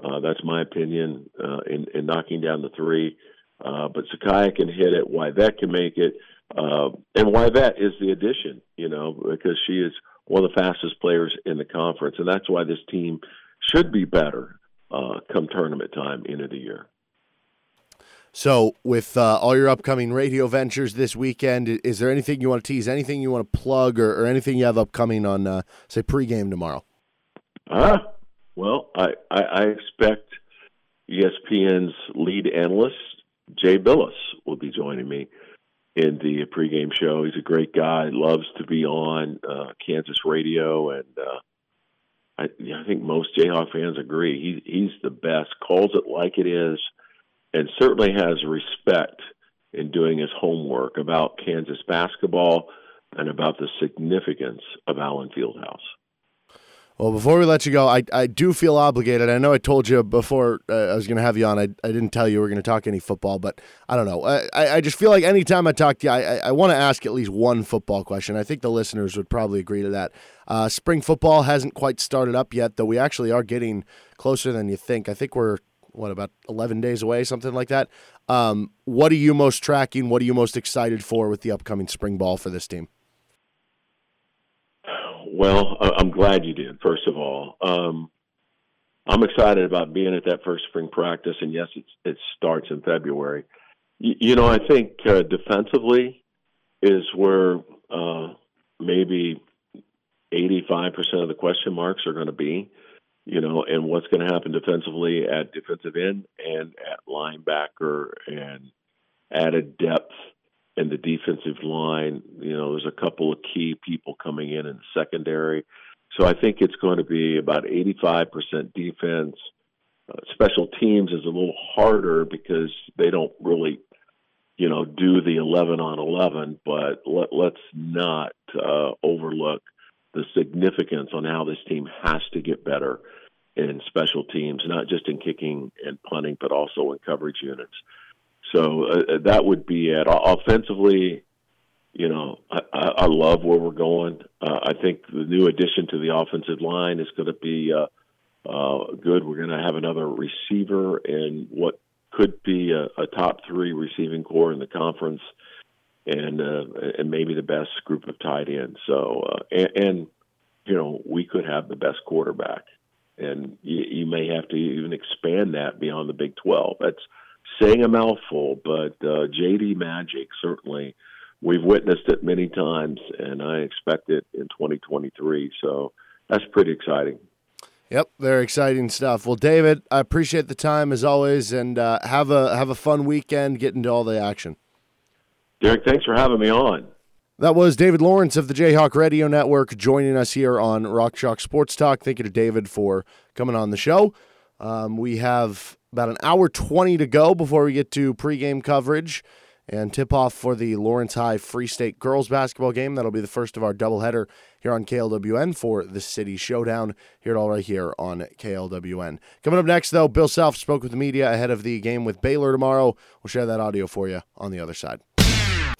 Uh, that's my opinion uh, in, in knocking down the three. Uh, but Zakiyah can hit it. Wyvette can make it. Uh, and Wyvette is the addition, you know, because she is one of the fastest players in the conference. And that's why this team should be better uh, come tournament time, end of the year. So, with uh, all your upcoming radio ventures this weekend, is there anything you want to tease, anything you want to plug, or, or anything you have upcoming on, uh, say, pregame tomorrow? Ah, uh, well, I, I, I expect ESPN's lead analyst Jay Bilas, will be joining me in the pregame show. He's a great guy, loves to be on uh, Kansas radio, and uh, I, I think most Jayhawk fans agree. He, he's the best, calls it like it is, and certainly has respect in doing his homework about Kansas basketball and about the significance of Allen Fieldhouse. Well, before we let you go, I, I do feel obligated. I know I told you before uh, I was going to have you on. I, I didn't tell you we are going to talk any football, but I don't know. I, I just feel like anytime I talk to you, I, I, want to ask at least one football question. I think the listeners would probably agree to that. Uh, spring football hasn't quite started up yet, though we actually are getting closer than you think. I think we're, what, about 11 days away, something like that. Um, what are you most tracking? What are you most excited for with the upcoming spring ball for this team? Well, I'm glad you did. First of all, um, I'm excited about being at that first spring practice, and yes, it starts in February. You, you know, I think uh, defensively is where uh, maybe 85% of the question marks are going to be. You know, and what's going to happen defensively at defensive end and at linebacker and added depth in the defensive line. You know, there's a couple of key people coming in in the secondary. So I think it's going to be about 85% defense. Uh, special teams is a little harder because they don't really, you know, do the 11 on 11. But let, let's not uh, overlook the significance on how this team has to get better in special teams, not just in kicking and punting, but also in coverage units. So uh, that would be it. Offensively, you know, I, I love where we're going. Uh, I think the new addition to the offensive line is going to be uh, uh, good. We're going to have another receiver in what could be a, a top three receiving core in the conference, and uh, and maybe the best group of tight ends. So uh, and, and you know we could have the best quarterback, and you, you may have to even expand that beyond the Big Twelve. That's saying a mouthful, but uh, JD Magic certainly we've witnessed it many times, and I expect it in 2023. So that's pretty exciting. Yep, very exciting stuff. Well, David, I appreciate the time as always, and uh, have a have a fun weekend. Get into all the action. Derek, thanks for having me on. That was David Lawrence of the Jayhawk Radio Network joining us here on Rock Chalk Sports Talk. Thank you to David for coming on the show. Um, we have about an hour 20 to go before we get to pregame coverage and tip off for the Lawrence High Free State girls basketball game. That'll be the first of our doubleheader here on KLWN for the City Showdown. Hear it all right here on KLWN. Coming up next, though, Bill Self spoke with the media ahead of the game with Baylor tomorrow. We'll share that audio for you on the other side.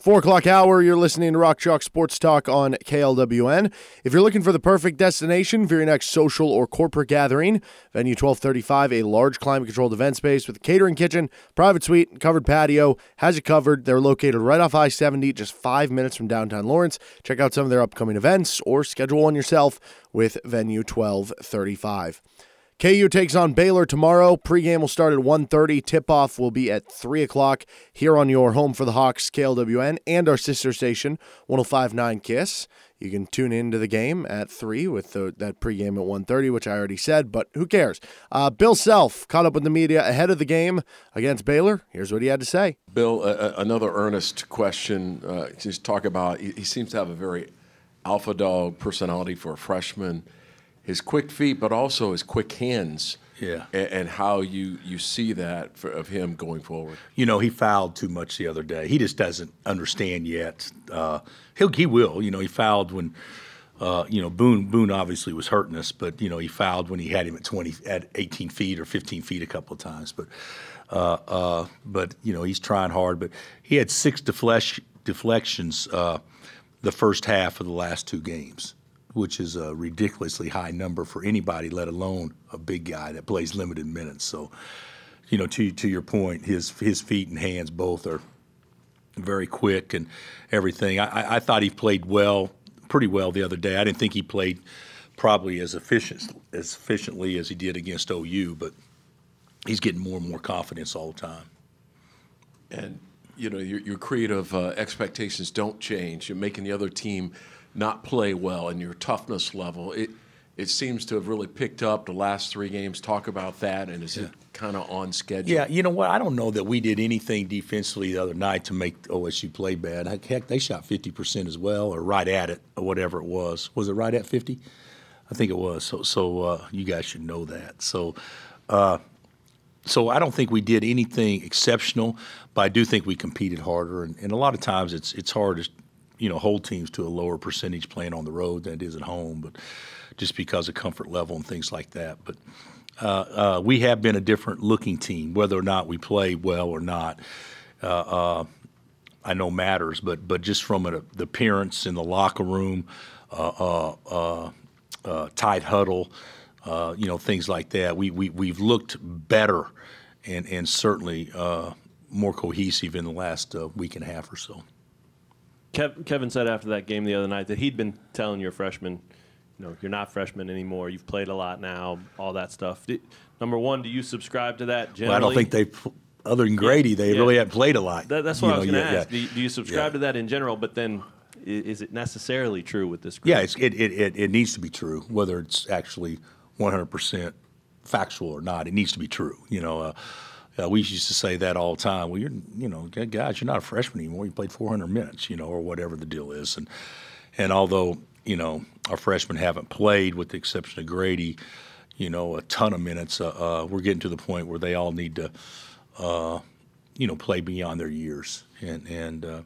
Four o'clock hour, you're listening to Rock Chalk Sports Talk on KLWN. If you're looking for the perfect destination for your next social or corporate gathering, Venue 1235, a large climate controlled event space with a catering kitchen, private suite, covered patio, has it covered. They're located right off I 70, just five minutes from downtown Lawrence. Check out some of their upcoming events or schedule one yourself with Venue 1235. KU takes on Baylor tomorrow. Pregame will start at 1.30. Tip-off will be at 3 o'clock here on your home for the Hawks, KLWN, and our sister station, 105.9 KISS. You can tune into the game at 3 with the, that pregame at 1.30, which I already said, but who cares? Uh, Bill Self caught up with the media ahead of the game against Baylor. Here's what he had to say. Bill, uh, another Ernest question. Uh, just talk about, he, he seems to have a very alpha dog personality for a freshman – his quick feet, but also his quick hands. Yeah. And, and how you, you see that for, of him going forward. You know, he fouled too much the other day. He just doesn't understand yet. Uh, he'll, he will. You know, he fouled when. Uh, you know, Boone Boone obviously was hurting us, but you know he fouled when he had him at 20, at 18 feet or 15 feet a couple of times. But, uh, uh, but you know he's trying hard. But he had six deflect, deflections uh, the first half of the last two games which is a ridiculously high number for anybody, let alone a big guy that plays limited minutes. So, you know, to to your point, his his feet and hands both are very quick and everything. I, I thought he played well, pretty well the other day. I didn't think he played probably as efficient as efficiently as he did against OU, but he's getting more and more confidence all the time. And you know, your, your creative uh, expectations don't change. You're making the other team not play well and your toughness level. It it seems to have really picked up the last three games. Talk about that, and is yeah. it kind of on schedule? Yeah, you know what? I don't know that we did anything defensively the other night to make OSU play bad. Heck, they shot 50% as well, or right at it, or whatever it was. Was it right at 50? I think it was. So, so uh, you guys should know that. So, uh, so I don't think we did anything exceptional, but I do think we competed harder. And, and a lot of times it's it's hard to you know hold teams to a lower percentage playing on the road than it is at home, but just because of comfort level and things like that. But uh, uh, we have been a different looking team, whether or not we play well or not. Uh, uh I know matters, but but just from a, the appearance in the locker room, uh, uh, tight huddle, you know things like that. We we we've looked better, and and certainly more cohesive in the last week and a half or so. Kev, Kevin said after that game the other night that he'd been telling your freshmen, you know, you're not freshmen anymore. You've played a lot now, all that stuff. Did, number one, do you subscribe to that? Generally? Well, I don't think they, other than Gradey, they Yeah. really haven't played a lot. That, that's You what I was going to yeah, ask. yeah. Do, you, do you subscribe Yeah. to that in general? But then, is it necessarily true with this group? Yeah, it's, it, it, it, it needs to be true, whether it's actually 100% factual or not. It needs to be true. You know, uh, uh, we used to say that all the time. Well, you're, you know, guys, you're not a freshman anymore. You played 400 minutes, you know, or whatever the deal is. And and although you know our freshmen haven't played, with the exception of Gradey, you know, a ton of minutes, uh, uh, we're getting to the point where they all need to, uh, you know, play beyond their years and and. Uh,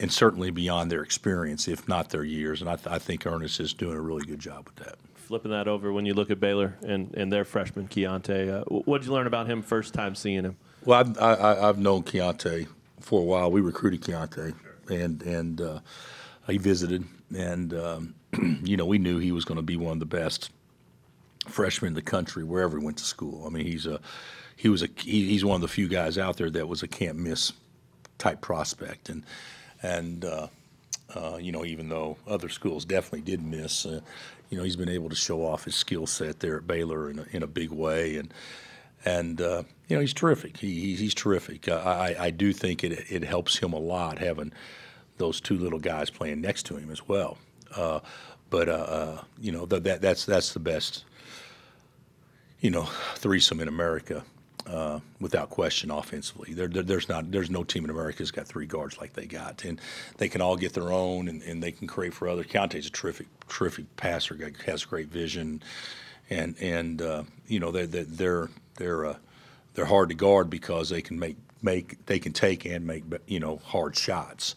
and certainly beyond their experience, if not their years. And I, th- I think Ernest is doing a really good job with that. Flipping that over when you look at Baylor and, and their freshman Keyonte, uh, what did you learn about him first time seeing him? Well, I've, I, I've known Keyonte for a while. We recruited Keyonte, and and uh, he visited, and um, you know we knew he was going to be one of the best freshmen in the country wherever he went to school. I mean, he's a he was a he, he's one of the few guys out there that was a can't miss type prospect, and and uh, uh, you know even though other schools definitely did miss, uh, you know he's been able to show off his skill set there at Baylor in a, in a big way, and and uh, you know he's terrific. He, he's, terrific. Uh, I, I do think it it helps him a lot having those two little guys playing next to him as well. Uh, but uh, uh, you know that that's that's the best you know threesome in America. Uh, without question, offensively, there, there, there's not, there's no team in America that's got three guards like they got, and they can all get their own, and, and they can create for others. Keyonte's a terrific, terrific passer, has great vision, and and uh, you know they're they're they're they're, uh, they're hard to guard because they can make make they can take and make you know hard shots,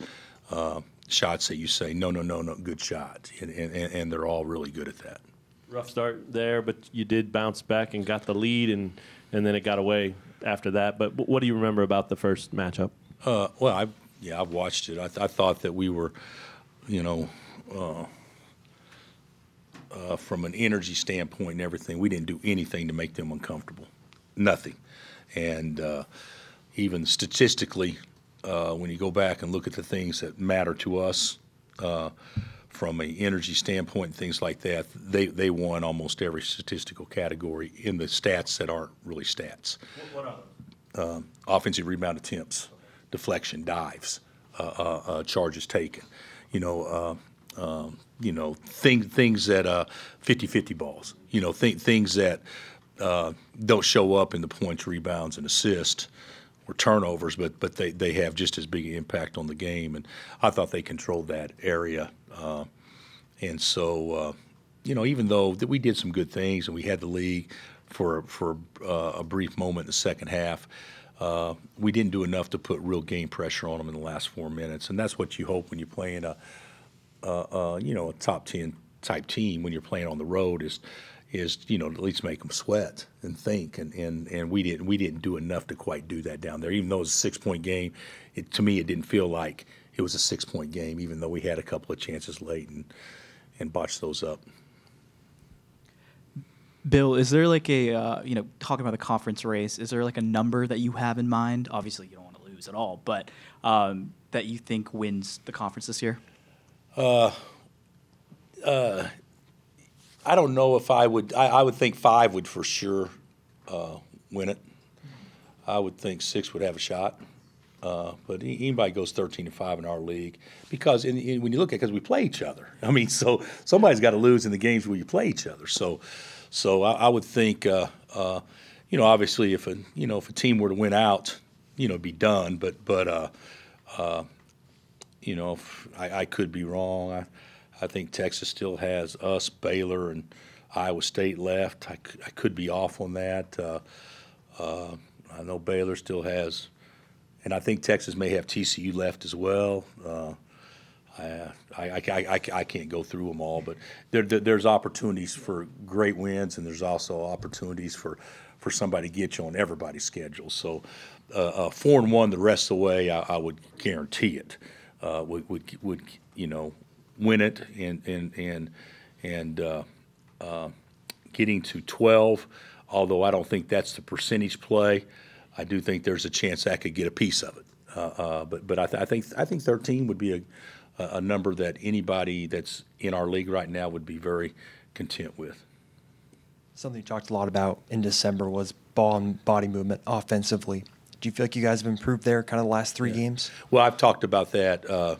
uh, shots that you say no no no no good shot, and, and and they're all really good at that. Rough start there, but you did bounce back and got the lead, and, and then it got away after that. But what do you remember about the first matchup? Uh, well, I yeah, I've watched it. I, th- I thought that we were, you know, uh, uh, from an energy standpoint and everything, we didn't do anything to make them uncomfortable. Nothing. And uh, even statistically, uh, when you go back and look at the things that matter to us uh, from an energy standpoint and things like that, they, they won almost every statistical category in the stats that aren't really stats um, offensive rebound attempts, deflection, dives, uh, uh, uh, charges taken. You know, uh, um, you know, thing, things that uh, 50-50 balls. You know, th- things that uh, don't show up in the points, rebounds, and assists or turnovers, but but they, they have just as big an impact on the game. And I thought they controlled that area. Uh, and so, uh, you know, even though that we did some good things and we had the league for for uh, a brief moment in the second half, uh, we didn't do enough to put real game pressure on them in the last four minutes. And that's what you hope when you're playing a, a, a you know a top ten type team when you're playing on the road is is you know at least make them sweat and think and, and, and we didn't we didn't do enough to quite do that down there even though it was a six point game it, to me it didn't feel like it was a six point game even though we had a couple of chances late and and botched those up Bill, is there like a uh, you know talking about the conference race? Is there like a number that you have in mind? Obviously, you don't want to lose at all, but um, that you think wins the conference this year? Uh, uh, I don't know if I would. I, I would think five would for sure uh, win it. I would think six would have a shot. Uh, but anybody goes 13 and five in our league because in, in, when you look at because we play each other. I mean, so somebody's got to lose in the games where you play each other. So, so I, I would think, uh, uh, you know, obviously if a you know if a team were to win out, you know, be done. But but uh, uh, you know, if I, I could be wrong. I, I think Texas still has us, Baylor, and Iowa State left. I, I could be off on that. Uh, uh, I know Baylor still has, and I think Texas may have TCU left as well. Uh, I, I, I, I, can't go through them all, but there, there, there's opportunities for great wins, and there's also opportunities for, for somebody to get you on everybody's schedule. So, uh, uh, four and one the rest of the way, I, I would guarantee it. Uh, would, would, would you know, win it and and and and uh, uh, getting to 12. Although I don't think that's the percentage play, I do think there's a chance that could get a piece of it. Uh, uh, but but I, th- I think I think 13 would be a a, number that anybody that's in our league right now would be very content with. Something you talked a lot about in December was ball and body movement offensively. Do you feel like you guys have improved there kind of the last three games? Well, I've talked about that uh,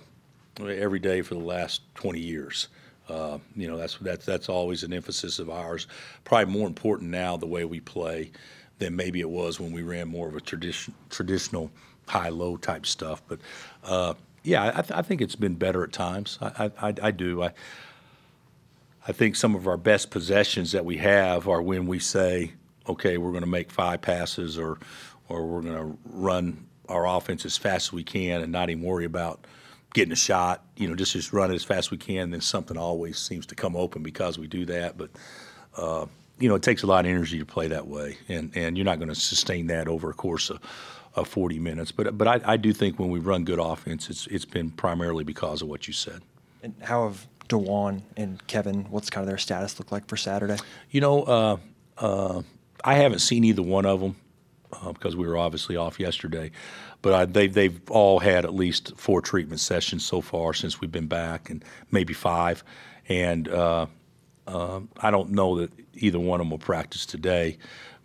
every day for the last 20 years. Uh, you know, that's that's that's always an emphasis of ours. Probably more important now the way we play than maybe it was when we ran more of a tradition, traditional high-low type stuff. But uh, yeah, I, th- I, think it's been better at times. I, I, I do. I I think some of our best possessions that we have are when we say, okay, we're going to make five passes or or we're going to run our offense as fast as we can and not even worry about getting a shot. You know, just just run it as fast as we can. Then something always seems to come open because we do that. But uh, you know, it takes a lot of energy to play that way, and and you're not going to sustain that over a course of, of 40 minutes. But but I, I do think when we run good offense, it's it's been primarily because of what you said. And how have Dajuan and Kevin? What's kind of their status look like for Saturday? You know, uh, uh, I haven't seen either one of them uh, because we were obviously off yesterday. But I, they, they've all had at least four treatment sessions so far since we've been back, and maybe five. And uh, uh, I don't know that either one of them will practice today,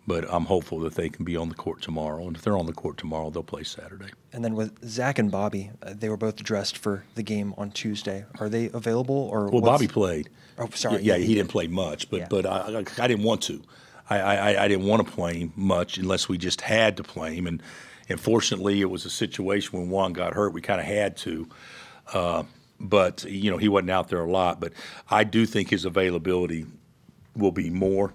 but I'm hopeful that they can be on the court tomorrow. And if they're on the court tomorrow, they'll play Saturday. And then with Zach and Bobby, uh, they were both dressed for the game on Tuesday. Are they available or? Well, Bobby played. Oh, sorry. Yeah, yeah, he didn't play much, but Yeah. but I, I didn't want to. I, I, I didn't want to play him much unless we just had to play him. And, and fortunately, it was a situation when Juan got hurt, we kind of had to. Uh, but, you know, he wasn't out there a lot. But I do think his availability will be more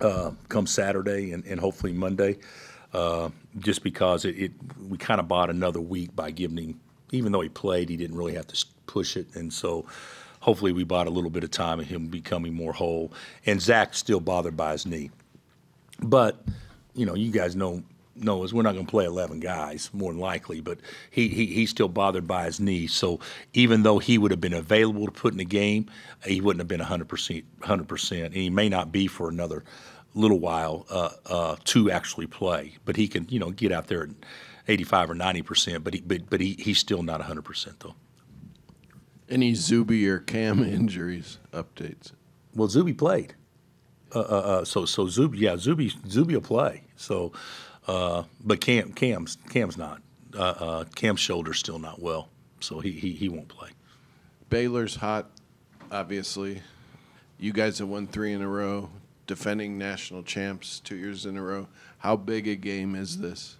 uh, come Saturday and, and hopefully Monday, uh, just because it, it we kind of bought another week by giving him, even though he played, he didn't really have to push it, and so hopefully we bought a little bit of time of him becoming more whole. And Zach's still bothered by his knee, but you know, you guys know know is we're not going to play 11 guys more than likely, but he, he he's still bothered by his knee. So even though he would have been available to put in the game, he wouldn't have been 100 percent 100 percent, and he may not be for another little while uh, uh, to actually play. But he can you know get out there at 85 or 90 percent, but he but, but he, he's still not 100 percent though. Any Zuby or Cam injuries updates? Well, Zuby played. Uh, uh, uh, so so Zuby, yeah, Zuby Zuby will play. So, uh, but Cam Cam's Cam's not. Uh, uh, Cam's shoulder's still not well, so he, he he won't play. Baylor's hot, obviously. You guys have won three in a row, defending national champs two years in a row. How big a game is this?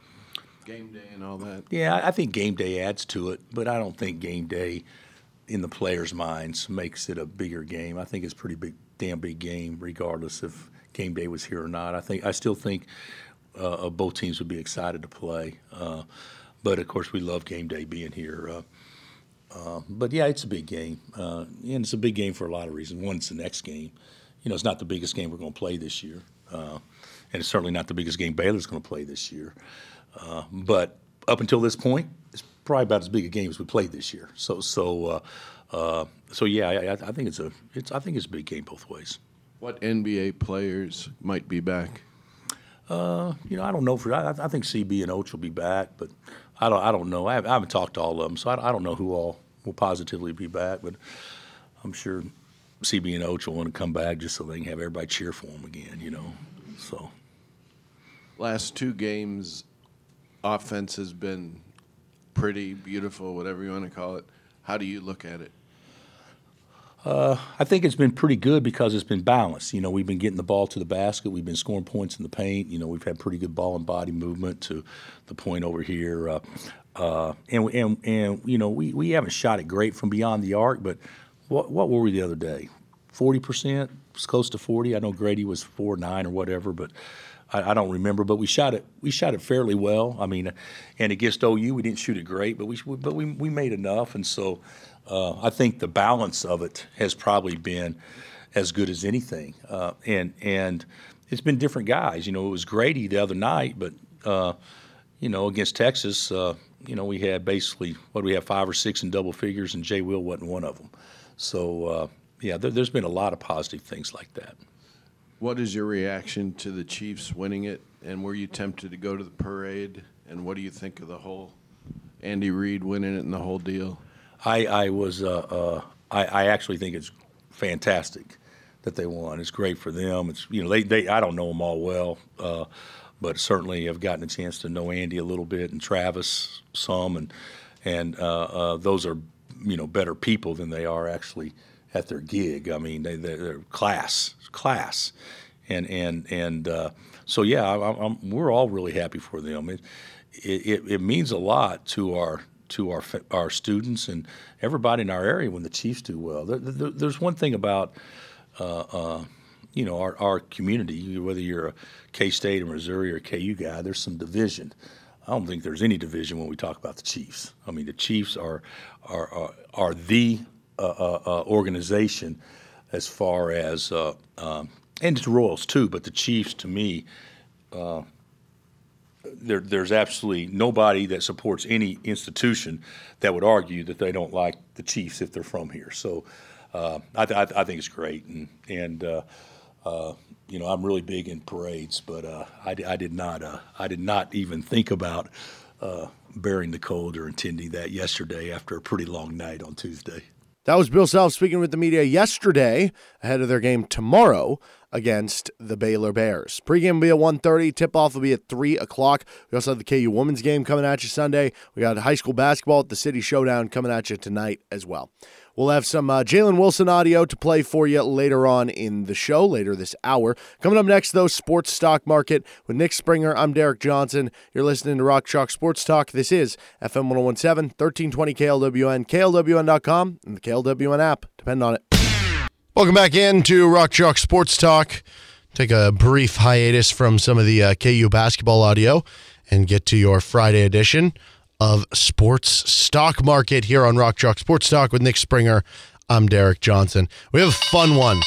Game day and all that. Yeah, I- I think game day adds to it, but I don't think game day in the players' minds makes it a bigger game. I think it's a pretty big, damn big game, regardless if game day was here or not. I think I still think uh, uh, both teams would be excited to play, uh, but of course we love game day being here. Uh, uh, but yeah, it's a big game, uh, and it's a big game for a lot of reasons. One, it's the next game. You know, it's not the biggest game we're going to play this year, uh, and it's certainly not the biggest game Baylor's going to play this year. But up until this point, it's probably about as big a game as we played this year. So, so, uh, uh, so yeah, I, I think it's a, it's, I think it's a big game both ways. What NBA players might be back? Uh, you know, I don't know for I, I think CB and Oach will be back, but I don't I don't know. I haven't, I haven't talked to all of them, so I, I don't know who all will positively be back. But I'm sure CB and Oach will want to come back just so they can have everybody cheer for them again. You know, so Last two games, offense has been pretty beautiful, whatever you want to call it. How do you look at it? Uh, I think it's been pretty good because it's been balanced. You know, we've been getting the ball to the basket. We've been scoring points in the paint. You know, we've had pretty good ball and body movement to the point over here. Uh, uh, and, and, and, you know, we, we haven't shot it great from beyond the arc, but what, what were we the other day? 40%? It's close to 40. I know Gradey was 4 9 or whatever, but I, I don't remember. But we shot it we shot it fairly well. I mean, and against OU, we didn't shoot it great, but we, but we, we made enough. And so uh, I think the balance of it has probably been as good as anything. Uh, and and it's been different guys. You know, it was Gradey the other night, but uh, you know, against Texas, uh, you know, we had basically what do we have five or six in double figures, and Jay Will wasn't one of them. So uh, yeah, there, there's been a lot of positive things like that. What is your reaction to the Chiefs winning it? And were you tempted to go to the parade? And what do you think of the whole Andy Reid winning it and the whole deal? I, I was, uh, uh, I, I actually think it's fantastic that they won. It's great for them. It's you know they, they I don't know them all well, uh, but certainly I've gotten a chance to know Andy a little bit and Travis some, and and uh, uh, those are you know better people than they are actually at their gig. I mean they they're, they're class class, and and and uh, so yeah, I, we're all really happy for them. It, it it means a lot to our to our our students and everybody in our area when the Chiefs do well. There, there, there's one thing about uh, uh, you know our, our community, whether you're a K State or Missouri or KU guy, there's some division. I don't think there's any division when we talk about the Chiefs. I mean, the Chiefs are are are, are the organization as far as uh, and the Royals too, but the Chiefs to me there, there's absolutely nobody that supports any institution that would argue that they don't like the Chiefs if they're from here. So uh, I, I, think it's great, and and uh, uh, you know I'm really big in parades, but uh, I, I, did not uh, I did not even think about uh, bearing the cold or intending that yesterday after a pretty long night on Tuesday. That was Bill Self speaking with the media yesterday ahead of their game tomorrow against the Baylor Bears. Pregame will be at 1.30. Tip-off will be at 3 o'clock. We also have the KU women's game coming at you Sunday. We got high school basketball at the City Showdown coming at you tonight as well. We'll have some uh, Jalen Wilson audio to play for you later on in the show, later this hour. Coming up next, though, Sports Stock Market with Nick Springer. I'm Derek Johnson. You're listening to Rock Chalk Sports Talk. This is FM 1017, 1320 KLWN, KLWN.com, and the KLWN app. Depend on it. Welcome back in to Rock Chalk Sports Talk. Take a brief hiatus from some of the uh, KU basketball audio and get to your Friday edition of Sports Stock Market here on Rock Chalk Sports Talk with Nick Springer. I'm Derek Johnson. We have a fun one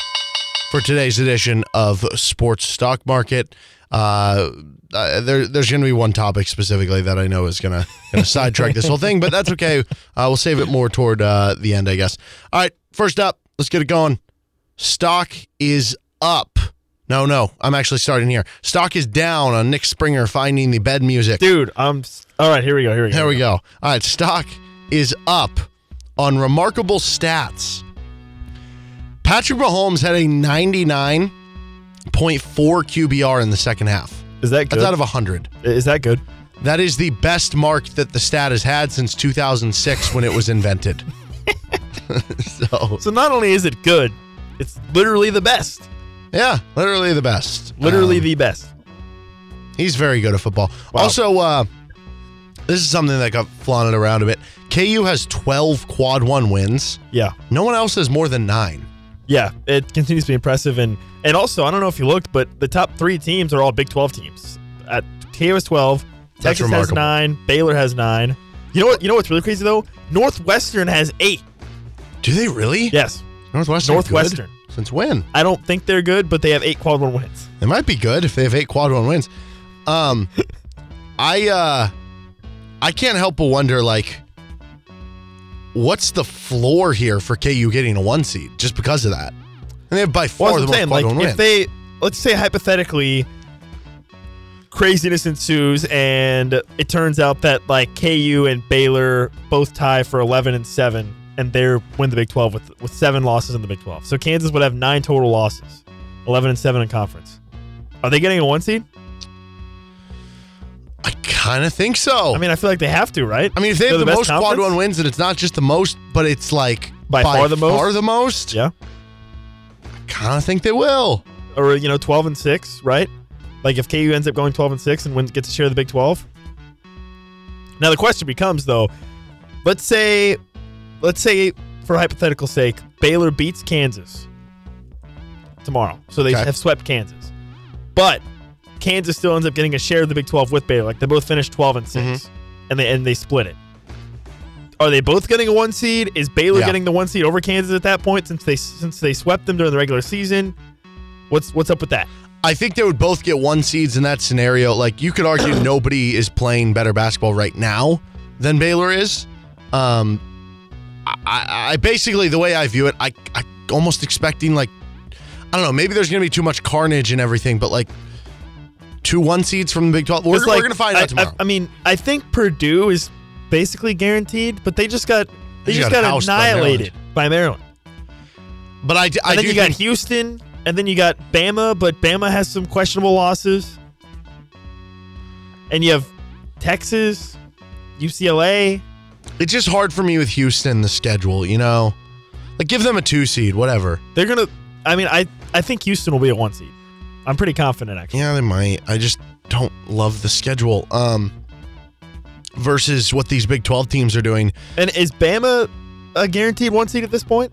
for today's edition of Sports Stock Market. Uh, uh, there, there's going to be one topic specifically that I know is going to sidetrack this whole thing, but that's okay. Uh, we'll save it more toward uh, the end, I guess. All right, first up, let's get it going. Stock is up. No, no, I'm actually starting here. Stock is down on Nick Springer finding the bed music. Dude, I'm. All right, here we go. Here we go. Here we go. All right, stock is up on remarkable stats. Patrick Mahomes had a 99.4 QBR in the second half. Is that good? That's out of 100. Is that good? That is the best mark that the stat has had since 2006 when it was invented. so, so not only is it good, it's literally the best. Yeah, literally the best. Literally um, the best. He's very good at football. Wow. Also, uh, this is something that got flaunted around a bit. KU has 12 quad one wins. Yeah. No one else has more than nine. Yeah, it continues to be impressive. And and also, I don't know if you looked, but the top three teams are all Big 12 teams. At KU has 12, That's Texas remarkable. has nine, Baylor has nine. You know what? You know what's really crazy though? Northwestern has eight. Do they really? Yes. Northwestern. Northwestern. Since when? I don't think they're good, but they have eight quad one wins. They might be good if they have eight quad one wins. Um, I uh, I can't help but wonder like, what's the floor here for KU getting a one seed just because of that? And they have by far well, the most saying, quad like, one If they let's say hypothetically craziness ensues and it turns out that like KU and Baylor both tie for 11 and 7 and they win the Big 12 with with seven losses in the Big 12. So Kansas would have nine total losses, 11 and seven in conference. Are they getting a one seed? I kind of think so. I mean, I feel like they have to, right? I mean, if they They're have the, the most conference? quad one wins, and it's not just the most, but it's like by, by far the most. Far the most. Yeah. I kind of think they will. Or you know, 12 and six, right? Like if KU ends up going 12 and six and wins, gets to share the Big 12. Now the question becomes though, let's say let's say, for hypothetical sake, Baylor beats Kansas tomorrow. So they okay. have swept Kansas. But Kansas still ends up getting a share of the Big 12 with Baylor. Like they both finished 12 and 6 mm-hmm. and they and they split it. Are they both getting a one seed? Is Baylor yeah. getting the one seed over Kansas at that point since they since they swept them during the regular season? What's what's up with that? I think they would both get one seeds in that scenario. Like you could argue nobody is playing better basketball right now than Baylor is. Um, I, I basically the way I view it, I I almost expecting like I don't know, maybe there's gonna be too much carnage and everything, but like two one seeds from the Big Twelve. We're, like, we're gonna find I, out tomorrow. I, I, mean, I think Purdue is basically guaranteed, but they just got They They just got got, housed by annihilated by Maryland. But I, and then you got Houston, and then you got Bama, but Bama has some questionable losses. And you have Texas, UCLA. It's just hard for me with Houston, the schedule, you know? Like, give them a two seed, whatever. They're going to, I mean, I, I think Houston will be a one seed. I'm pretty confident, actually. Yeah, they might. I just don't love the schedule. Um, versus what these Big 12 teams are doing. And is Bama a guaranteed one seed at this point?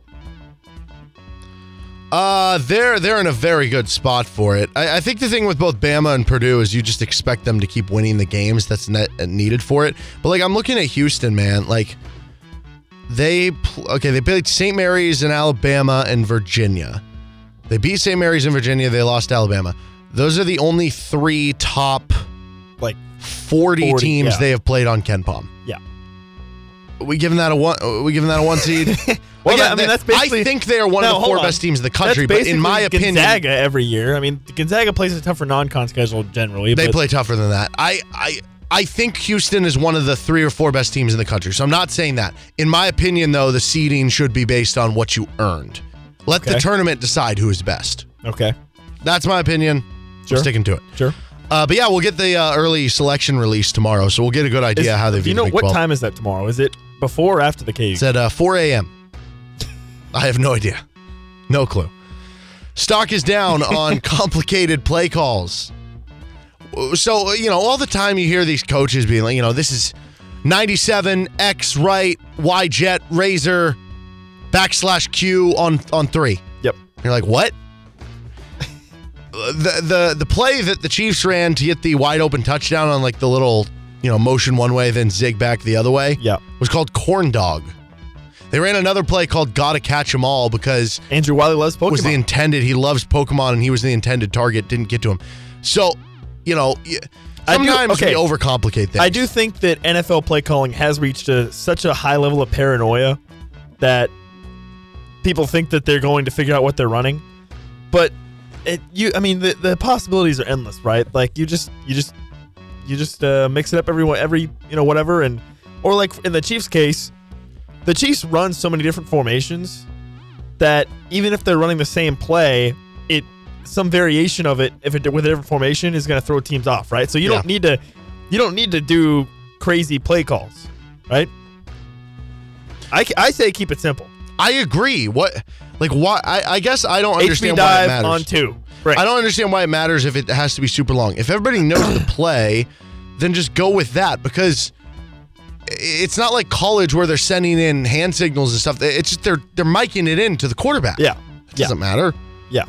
Uh, they're they're in a very good spot for it. I, I think the thing with both Bama and Purdue is you just expect them to keep winning the games that's net, needed for it. But like I'm looking at Houston, man. Like they pl- okay, they played St. Mary's in Alabama and Virginia. They beat St. Mary's in Virginia. They lost Alabama. Those are the only three top like 40, 40, teams yeah. they have played on KenPom. Yeah. We giving that a one? uh, We giving that a one seed? Well, Again, I mean, that's basically. I think they are one No, of the four on. best teams in the country. But in my opinion, Gonzaga every year. I mean, Gonzaga plays a tougher non-con schedule generally. They play tougher than that. I, I I think Houston is one of the three or four best teams in the country. So I'm not saying that. In my opinion, though, the seeding should be based on what you earned. Let the tournament decide who is best. Okay. That's my opinion. Sure. I'm sticking to it. Sure. Uh, but yeah, we'll get the uh, early selection release tomorrow, so we'll get a good idea Is- how they Do view you the know Big what 12. time is that tomorrow? Is it before or after the KU? It's at uh, 4 a.m. I have no idea. No clue. Stock is down on complicated play calls. So, you know, all the time you hear these coaches being like, you know, this is 97, X right, Y jet, razor, backslash Q on, on three. Yep. You're like, what? the, the the play that the Chiefs ran to get the wide open touchdown on like the little, you know, motion one way, then zig back the other way yeah. was called corn dog. They ran another play called "Gotta Catch 'Em All" because Andrew Wylie loves Pokemon. was the intended. He loves Pokemon, and he was the intended target. Didn't get to him. So, you know, I do- sometimes okay. we overcomplicate things. I do think that NFL play calling has reached a, such a high level of paranoia that people think that they're going to figure out what they're running. But it, you, I mean, the, the possibilities are endless, right? Like you just, you just, you just uh, mix it up every every you know whatever, and or like in the Chiefs case, the Chiefs run so many different formations that even if they're running the same play, it some variation of it, if it with a different formation, is going to throw teams off, right? So you Yeah. don't need to, you don't need to do crazy play calls, right? I, I say keep it simple. I agree. What, like, why? I, I guess I don't HB understand why it dive matters. on two. Right. I don't understand why it matters if it has to be super long. If everybody knows the play, then just go with that because it's not like college where they're sending in hand signals and stuff. It's just they're they're miking it in to the quarterback. Yeah. It doesn't matter. Yeah.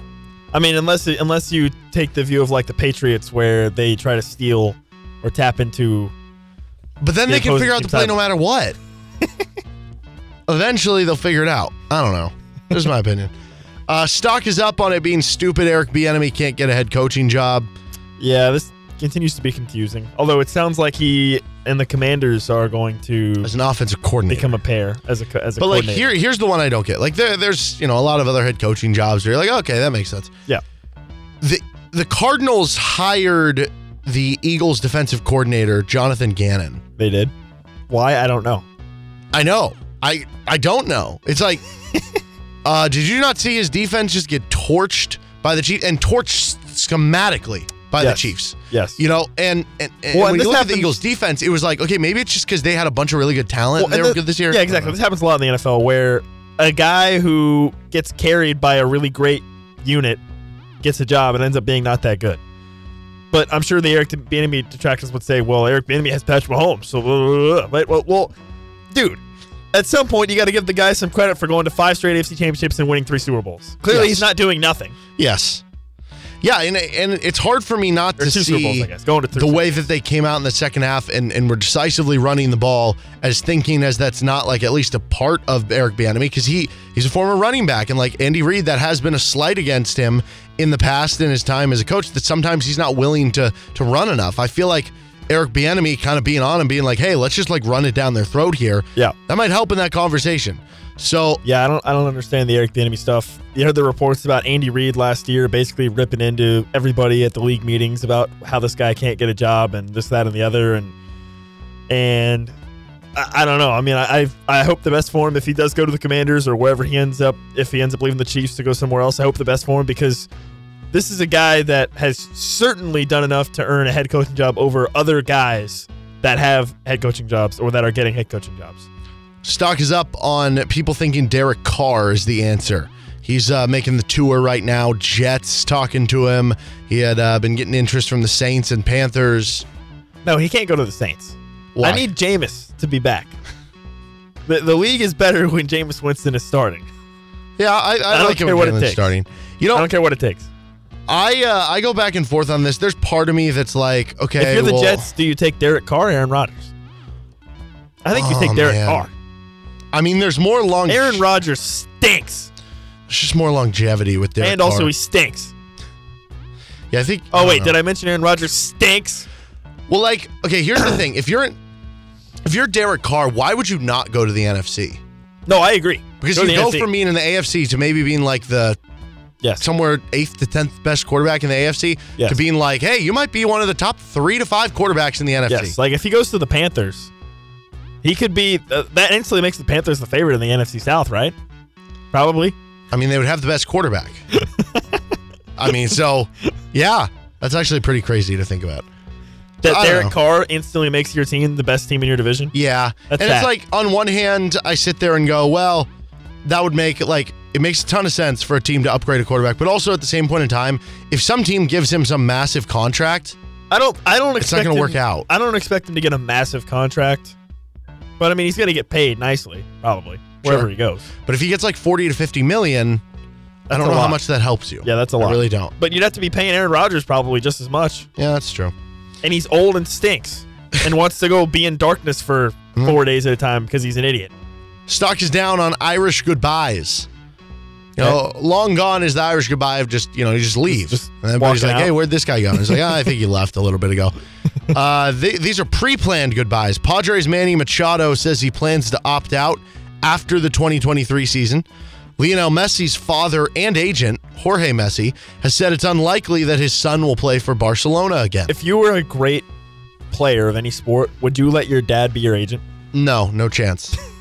I mean, unless unless you take the view of like the Patriots, where they try to steal or tap into. But then the they can figure out the play no matter what. Eventually, they'll figure it out. I don't know. This is my opinion. Uh, stock is up on it being stupid. Eric Bieniemy can't get a head coaching job. Yeah, this continues to be confusing. Although it sounds like he and the Commanders are going to as an offensive coordinator become a pair as a as a But like here, here's the one I don't get. Like there, there's you know a lot of other head coaching jobs where you're like, okay, that makes sense. Yeah. The the Cardinals hired the Eagles defensive coordinator Jonathan Gannon. They did. Why I don't know. I know. I I don't know. It's like, uh, did you not see his defense just get torched by the Chiefs and torched schematically by Yes. the Chiefs? Yes. You know, and and, and Well, and when you this look at happens- the Eagles defense, it was like, okay, maybe it's just because they had a bunch of really good talent. Well, and they and were the- good this year. Yeah, exactly. This happens a lot in the NFL where a guy who gets carried by a really great unit gets a job and ends up being not that good. But I'm sure the Eric Bieniemy detractors would say, "Well, Eric Bieniemy has Patrick Mahomes." So, blah, blah, blah. Right? Well, well, dude, at some point you got to give the guy some credit for going to five straight AFC championships and winning three Super Bowls. Clearly, Yes. he's not doing nothing. Yes. Yeah, and and it's hard for me not Or to Bowls, see I guess. To the way that they came out in the second half and, and were decisively running the ball as thinking as that's not like at least a part of Eric Bieniemy because he he's a former running back and like Andy Reid that has been a slight against him in the past in his time as a coach that sometimes he's not willing to to run enough. I feel like Eric Bieniemy kind of being on and being like, hey, let's just like run it down their throat here. Yeah. That might help in that conversation. So Yeah, I don't I don't understand the Eric Bieniemy stuff. You heard the reports about Andy Reid last year basically ripping into everybody at the league meetings about how this guy can't get a job and this that and the other and and I, I don't know. I mean, I I've, I hope the best for him if he does go to the Commanders or wherever he ends up. If he ends up leaving the Chiefs to go somewhere else, I hope the best for him because this is a guy that has certainly done enough to earn a head coaching job over other guys that have head coaching jobs or that are getting head coaching jobs. Stock is up on people thinking Derek Carr is the answer. He's uh, making the tour right now. Jets talking to him. He had uh, been getting interest from the Saints and Panthers. No, he can't go to the Saints. Why? I need Jameis to be back. The, the league is better when Jameis Winston is starting. Yeah, I, I, I don't like him care when what it takes. starting. You know, I don't care what it takes. I uh, I go back and forth on this. There's part of me that's like, okay, if you're the well, Jets, do you take Derek Carr or Aaron Rodgers? I think you Oh, take Derek man. Carr. I mean, there's more long. Aaron Rodgers stinks. There's just more longevity with Derek and also Carr. he stinks. yeah, I think. Oh I wait, don't did. I mention Aaron Rodgers stinks? Well, like, okay, here's the thing. If you're in, if you're Derek Carr, why would you not go to the NFC? No, I agree. Because Go you go NFC. from being in the AFC to maybe being like the yes somewhere eighth to tenth best quarterback in the AFC Yes. to being like, hey, you might be one of the top three to five quarterbacks in the NFC. Yes, like if he goes to the Panthers, he could be uh, that instantly makes the Panthers the favorite in the NFC South, right? Probably. I mean, they would have the best quarterback. I mean, so yeah, that's actually pretty crazy to think about. That I Derek. Carr instantly makes your team the best team in your division. Yeah, That's and it's like on one hand, I sit there and go, well, that would make like it makes a ton of sense for a team to upgrade a quarterback, but also at the same point in time, if some team gives him some massive contract, I don't. I don't. It's not gonna work out. I don't expect him to get a massive contract, but I mean he's going to get paid nicely, probably wherever Sure. he goes. but if he gets like forty to fifty million, I don't know how much that helps you. Yeah, that's a lot. I really don't. But you'd have to be paying Aaron Rodgers probably just as much, Yeah, that's true. and he's old and stinks, and wants to go be in darkness for Hmm. four days at a time because he's an idiot. Stock is down on Irish goodbyes. You know, long gone is the Irish goodbye of just, you know, you just leave. Just and everybody's like, hey, where'd this guy go? And he's like, ah, I think he left a little bit ago. Uh, th- these are pre planned goodbyes. Padres Manny Machado says he plans to opt out after the 2023 season. Lionel Messi's father and agent, Jorge Messi, has said it's unlikely that his son will play for Barcelona again. If you were a great player of any sport, would you let your dad be your agent? No, no chance.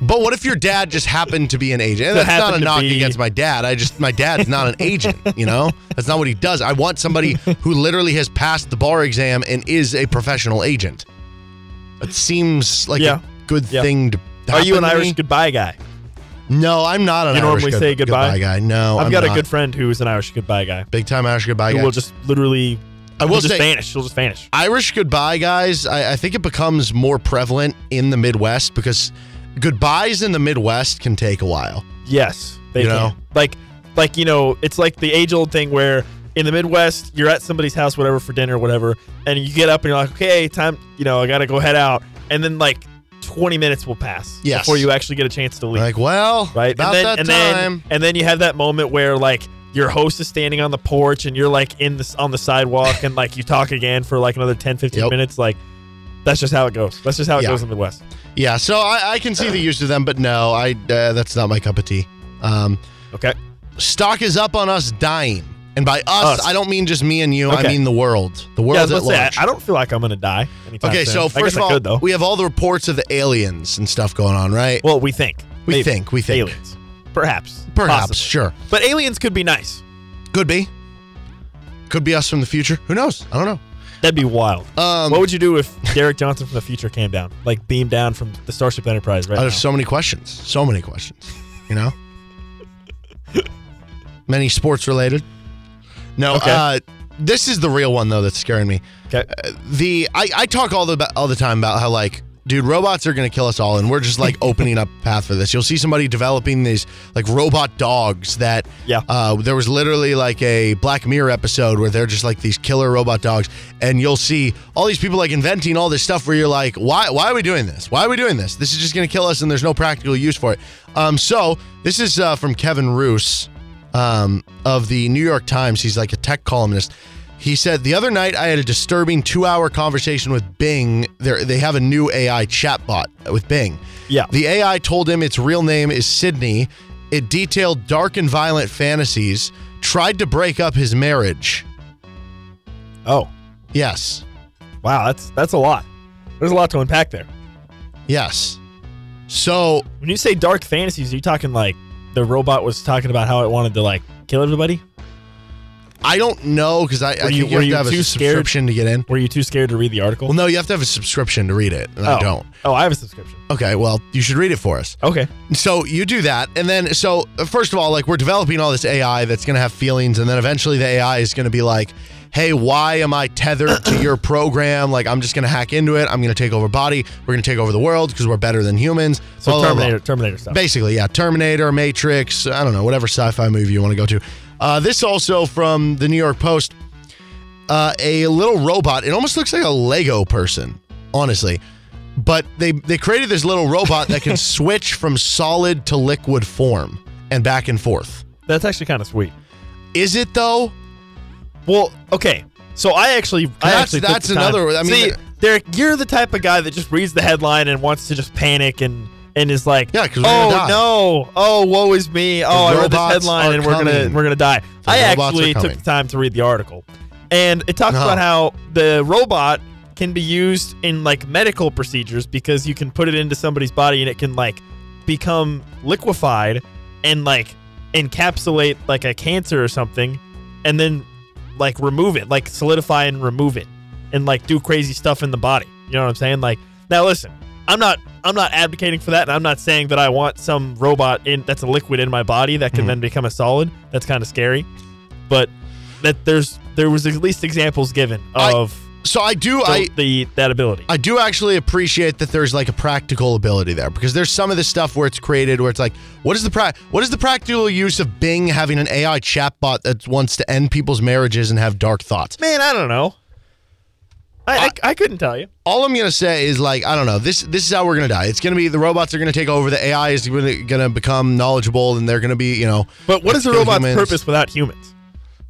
But what if your dad just happened to be an agent? And that's not a knock be- against my dad. I just my dad's not an agent, you know? That's not what he does. I want somebody who literally has passed the bar exam and is a professional agent. It seems like Yeah. a good Yeah. thing to Are you an Irish me. goodbye guy? No, I'm not an you Irish normally good- say goodbye? guy. No, I've I'm got a good friend who's an Irish goodbye guy. big time Irish goodbye Who guy. will just literally. I will he'll just say- vanish. He'll just vanish. Irish goodbye guys, I, I think it becomes more prevalent in the Midwest because goodbyes in the Midwest can take a while. Yes, they You can. know? Like, like you know, it's like the age old thing where in the Midwest you're at somebody's house, whatever, for dinner, or whatever, and you get up and you're like, okay, time, you know, I gotta go head out, and then like 20 minutes will pass Yes. before you actually get a chance to leave. Like, well, right? about and then, that and time. Then, and then you have that moment where like your host is standing on the porch and you're like in this on the sidewalk and like you talk again for like another 10, 15 Yep. minutes. Like that's just how it goes. That's just how it Yeah. goes in the Midwest. Yeah, so I, I can see the use of them, but no, I uh, that's not my cup of tea. Um, Okay. stock is up on us dying, and by us, Us. I don't mean just me and you. I mean the world, the Yeah, world was at say, large. I, don't feel like I'm gonna die. Anytime okay, soon. so first of all, could, though. we have all the reports of the aliens and stuff going on, right? well, we think. we Maybe. think, we think, aliens, perhaps, perhaps, Possibly. sure, but aliens could be nice. could be, could be us from the future. Who knows? I don't know. That'd be wild. Um, what would you do if Derek Johnson from the future came down, like beamed down from the Starship Enterprise right I now? have so many questions, so many questions. You know, many sports related. No, Okay. uh, this is the real one though that's scaring me. Okay. Uh, the I, I talk all the all the time about how like dude robots are gonna kill us all and we're just like opening up a path for this you'll see somebody developing these like robot dogs that Yeah. uh, there was literally like a black mirror episode where they're just like these killer robot dogs and you'll see all these people like inventing all this stuff where you're like why why are we doing this why are we doing this this is just gonna kill us and there's no practical use for it um so this is uh, from Kevin Roose um, of the New York Times. He's like a tech columnist. He said the other night I had a disturbing two-hour conversation with Bing. They they have a new AI chatbot with Bing. Yeah. The AI told him its real name is Sydney. It detailed dark and violent fantasies. Tried to break up his marriage. Oh, Yes. wow, that's that's a lot. There's a lot to unpack there. Yes. So when you say dark fantasies, are you talking like the robot was talking about how it wanted to like kill everybody? I don't know because I, I Were think you- you, were have you to have a too scared? subscription to get in. Were you too scared to read the article? Well, no, you have to have a subscription to read it, and I Oh. don't. Oh, I have a subscription. Okay, well, you should read it for us. Okay. So you do that, and then so uh, first of all, like we're developing all this AI that's going to have feelings, and then eventually the AI is going to be like, "Hey, why am I tethered to your program? Like I'm just going to hack into it. I'm going to take over body. We're going to take over the world because we're better than humans." So Blah, blah, blah. Terminator, Terminator stuff. Basically, yeah, Terminator, Matrix, I don't know, whatever sci-fi movie you want to go to. Uh, this also from the New York Post. Uh, a little robot. It almost looks like a Lego person, honestly. But they they created this little robot that can switch from solid to liquid form and back and forth. That's actually kind of sweet. Is it though? Well, okay. So I actually, I That's- actually that's another- I mean- see, Derek, you're the type of guy that just reads the headline and wants to just panic and and is like, Yeah, 'cause we're oh no, oh woe is me, oh I read this headline and we're gonna we're gonna die. The I actually took the time to read the article, and it talks No. about how the robot can be used in like medical procedures because you can put it into somebody's body and it can like become liquefied and like encapsulate like a cancer or something and then like remove it like solidify and remove it and like do crazy stuff in the body. You know what i'm saying? Like now listen i'm not i'm not advocating for that and i'm not saying that i want some robot in that's a liquid in my body that can Mhm. then become a solid that's kind of scary but that there's there was at least examples given I- of So I do the, I the that ability I do actually appreciate that there's like a practical ability there because there's some of this stuff where it's created where it's like, what is the pra- what is the practical use of Bing having an AI chatbot that wants to end people's marriages and have dark thoughts? man i don't know I, I, I couldn't tell you All I'm gonna say is like I don't know. This this is how we're gonna die. It's gonna be the robots are gonna take over. The AI is gonna, gonna become knowledgeable, and they're gonna be you know. but what is a kill robot's humans. purpose without humans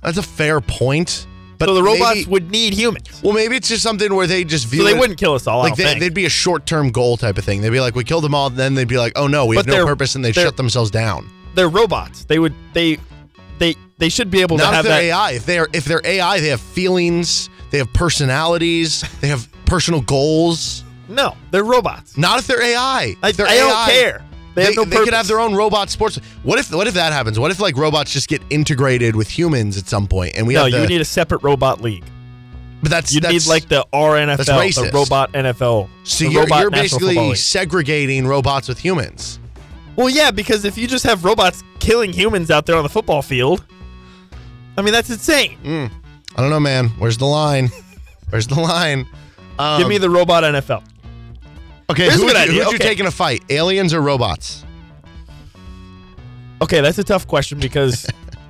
That's a fair point. But so the robots maybe- would need humans well, maybe it's just something where they just view. so they it- wouldn't kill us all I Like they, they'd be a short-term goal type of thing. They'd be like, we killed them all. Then they'd be like, oh no, we But have no purpose, and they shut themselves down. they're robots. They would they they they should be able Not to have that. AI. If they're if they're AI, they have feelings. They have personalities. they have personal goals. No, they're robots. Not if they're AI. I, they're I don't care. They, They, have no they could have their own robot sports. What if what if that happens? What if like robots just get integrated with humans at some point and we no, have the, you need a separate robot league. but that's You need like the RNFL, the robot NFL. so you're, you're basically segregating robots with humans. Well, yeah, because if you just have robots killing humans out there on the football field, I mean that's insane. Mm. I don't know, man. Where's the line? Where's the line? Um, Give me the robot NFL. okay. Here's Who a would, good you, idea. who would you Okay. take in a fight? Aliens or robots? Okay, that's a tough question because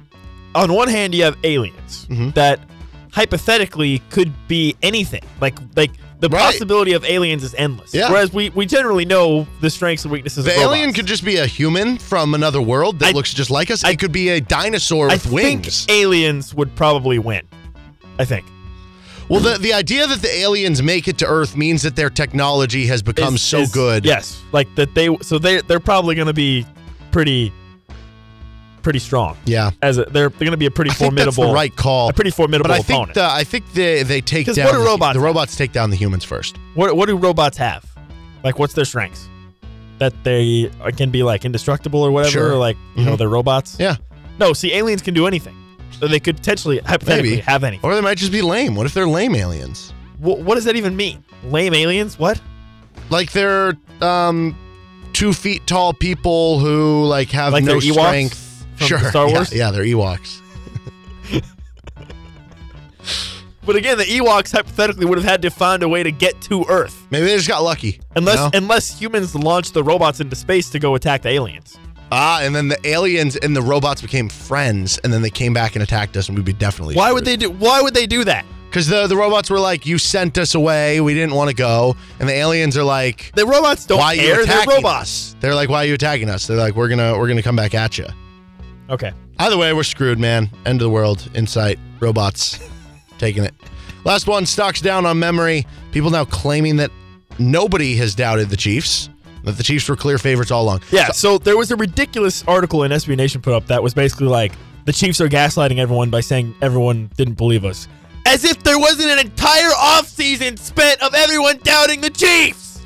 on one hand you have aliens Mm-hmm. that hypothetically could be anything. Like like the Right. possibility of aliens is endless. Yeah. Whereas we, we generally know the strengths and weaknesses The of alien robots. could just be a human from another world that I- looks just like us. it could be a dinosaur I with think wings. aliens would probably win. I think. Well, the, the idea that the aliens make it to Earth means that their technology has become Is- so is- good. Yes. Like that they so they they're probably gonna be pretty pretty strong. Yeah. As a, they're they're gonna be a pretty I think that's formidable the right call. a pretty formidable but I think opponent. the, I think they they take 'Cause down what do the, robots the have? robots take down the humans first. What what do robots have? Like, what's their strengths? That they can be like indestructible or whatever. Sure. Or like you know Mhm. they're robots. Yeah. No, see, aliens can do anything. So they could potentially hypothetically Maybe. have anything. Or they might just be lame. What if they're lame aliens? Wh- what does that even mean? Lame aliens? What? Like they're um two feet tall people who like have Like no they're Ewoks strength. from sure. Star Yeah, Wars? Yeah, they're Ewoks. But again, the Ewoks hypothetically would have had to find a way to get to Earth, Maybe they just got lucky. unless you know? unless humans launched the robots into space to go attack the aliens. Ah, and then the aliens and the robots became friends, and then they came back and attacked us, and we'd be definitely. Why would they do? Why would they do that? Because the the robots were like, "You sent us away. We didn't want to go," and the aliens are like, The robots don't "Why are you care. They're attacking robots. us?" They're like, "Why are you attacking us?" They're like, "We're gonna we're gonna come back at you." Okay. Either way, we're screwed, man. End of the world Insight. Robots taking it. Last one, stocks down on memory. People now claiming that nobody has doubted the Chiefs, that the Chiefs were clear favorites all along. Yeah, so there was a ridiculous article in SB Nation put up that was basically like the Chiefs are gaslighting everyone by saying everyone didn't believe us. As if there wasn't an entire offseason spent of everyone doubting the Chiefs.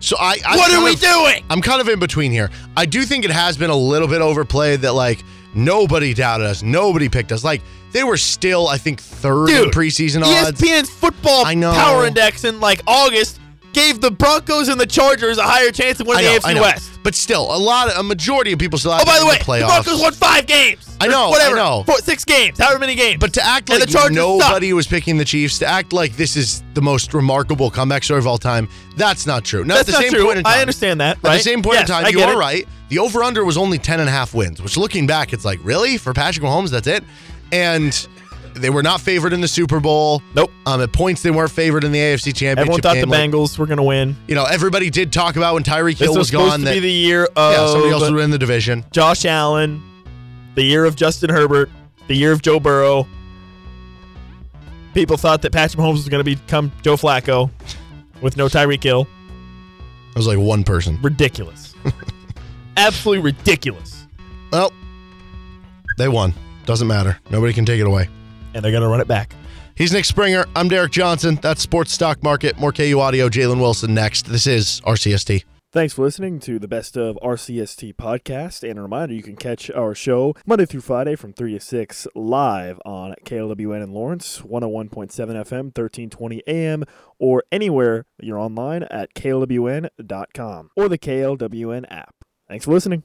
So I, I What are we of- doing? I'm kind of in between here. I do think it has been a little bit overplayed that like nobody doubted us, nobody picked us. Like they were still, I think, third in Dude, preseason odds. ESPN's football I know. power index in like August gave the Broncos and the Chargers a higher chance of I winning know, the AFC. West. But still, a lot, of, a majority of people still. Oh, by the way, the the. Broncos won five games. I know, I whatever. know. Four, six games, however many games. But to act And like the Chargers nobody was picking the Chiefs, to act like this is the most remarkable comeback story of all time, that's not true. Now, That's at the not same true. point in time, I understand that, At the same point Yes, in time, you are it. right. The over under was only 10 and a half wins, which looking back, it's like, really? For Patrick Mahomes, that's it? And they were not favored in the Super Bowl. Nope. Um, at points, they weren't favored in the AFC Championship Everyone thought the game. Like, Bengals were going to win. you know, everybody did talk about when Tyreek Hill was was supposed gone to that be the year of yeah, somebody else would win the division. Josh Allen, the year of Justin Herbert, the year of Joe Burrow. People thought that Patrick Mahomes was going to become Joe Flacco with no Tyreek Hill. It was like one person. Ridiculous. Absolutely ridiculous. Well, they won. Doesn't matter. Nobody can take it away. And they're going to run it back. He's Nick Springer. I'm Derek Johnson. That's Sports Stock Market. More KU Audio. Jalen Wilson next. This is RCST. Thanks for listening to the Best of RCST podcast. And a reminder, you can catch our show Monday through Friday from 3 to 6 live on KLWN in Lawrence, 101.7 FM, 1320 AM, or anywhere you're online at klwn.com or the KLWN app. Thanks for listening.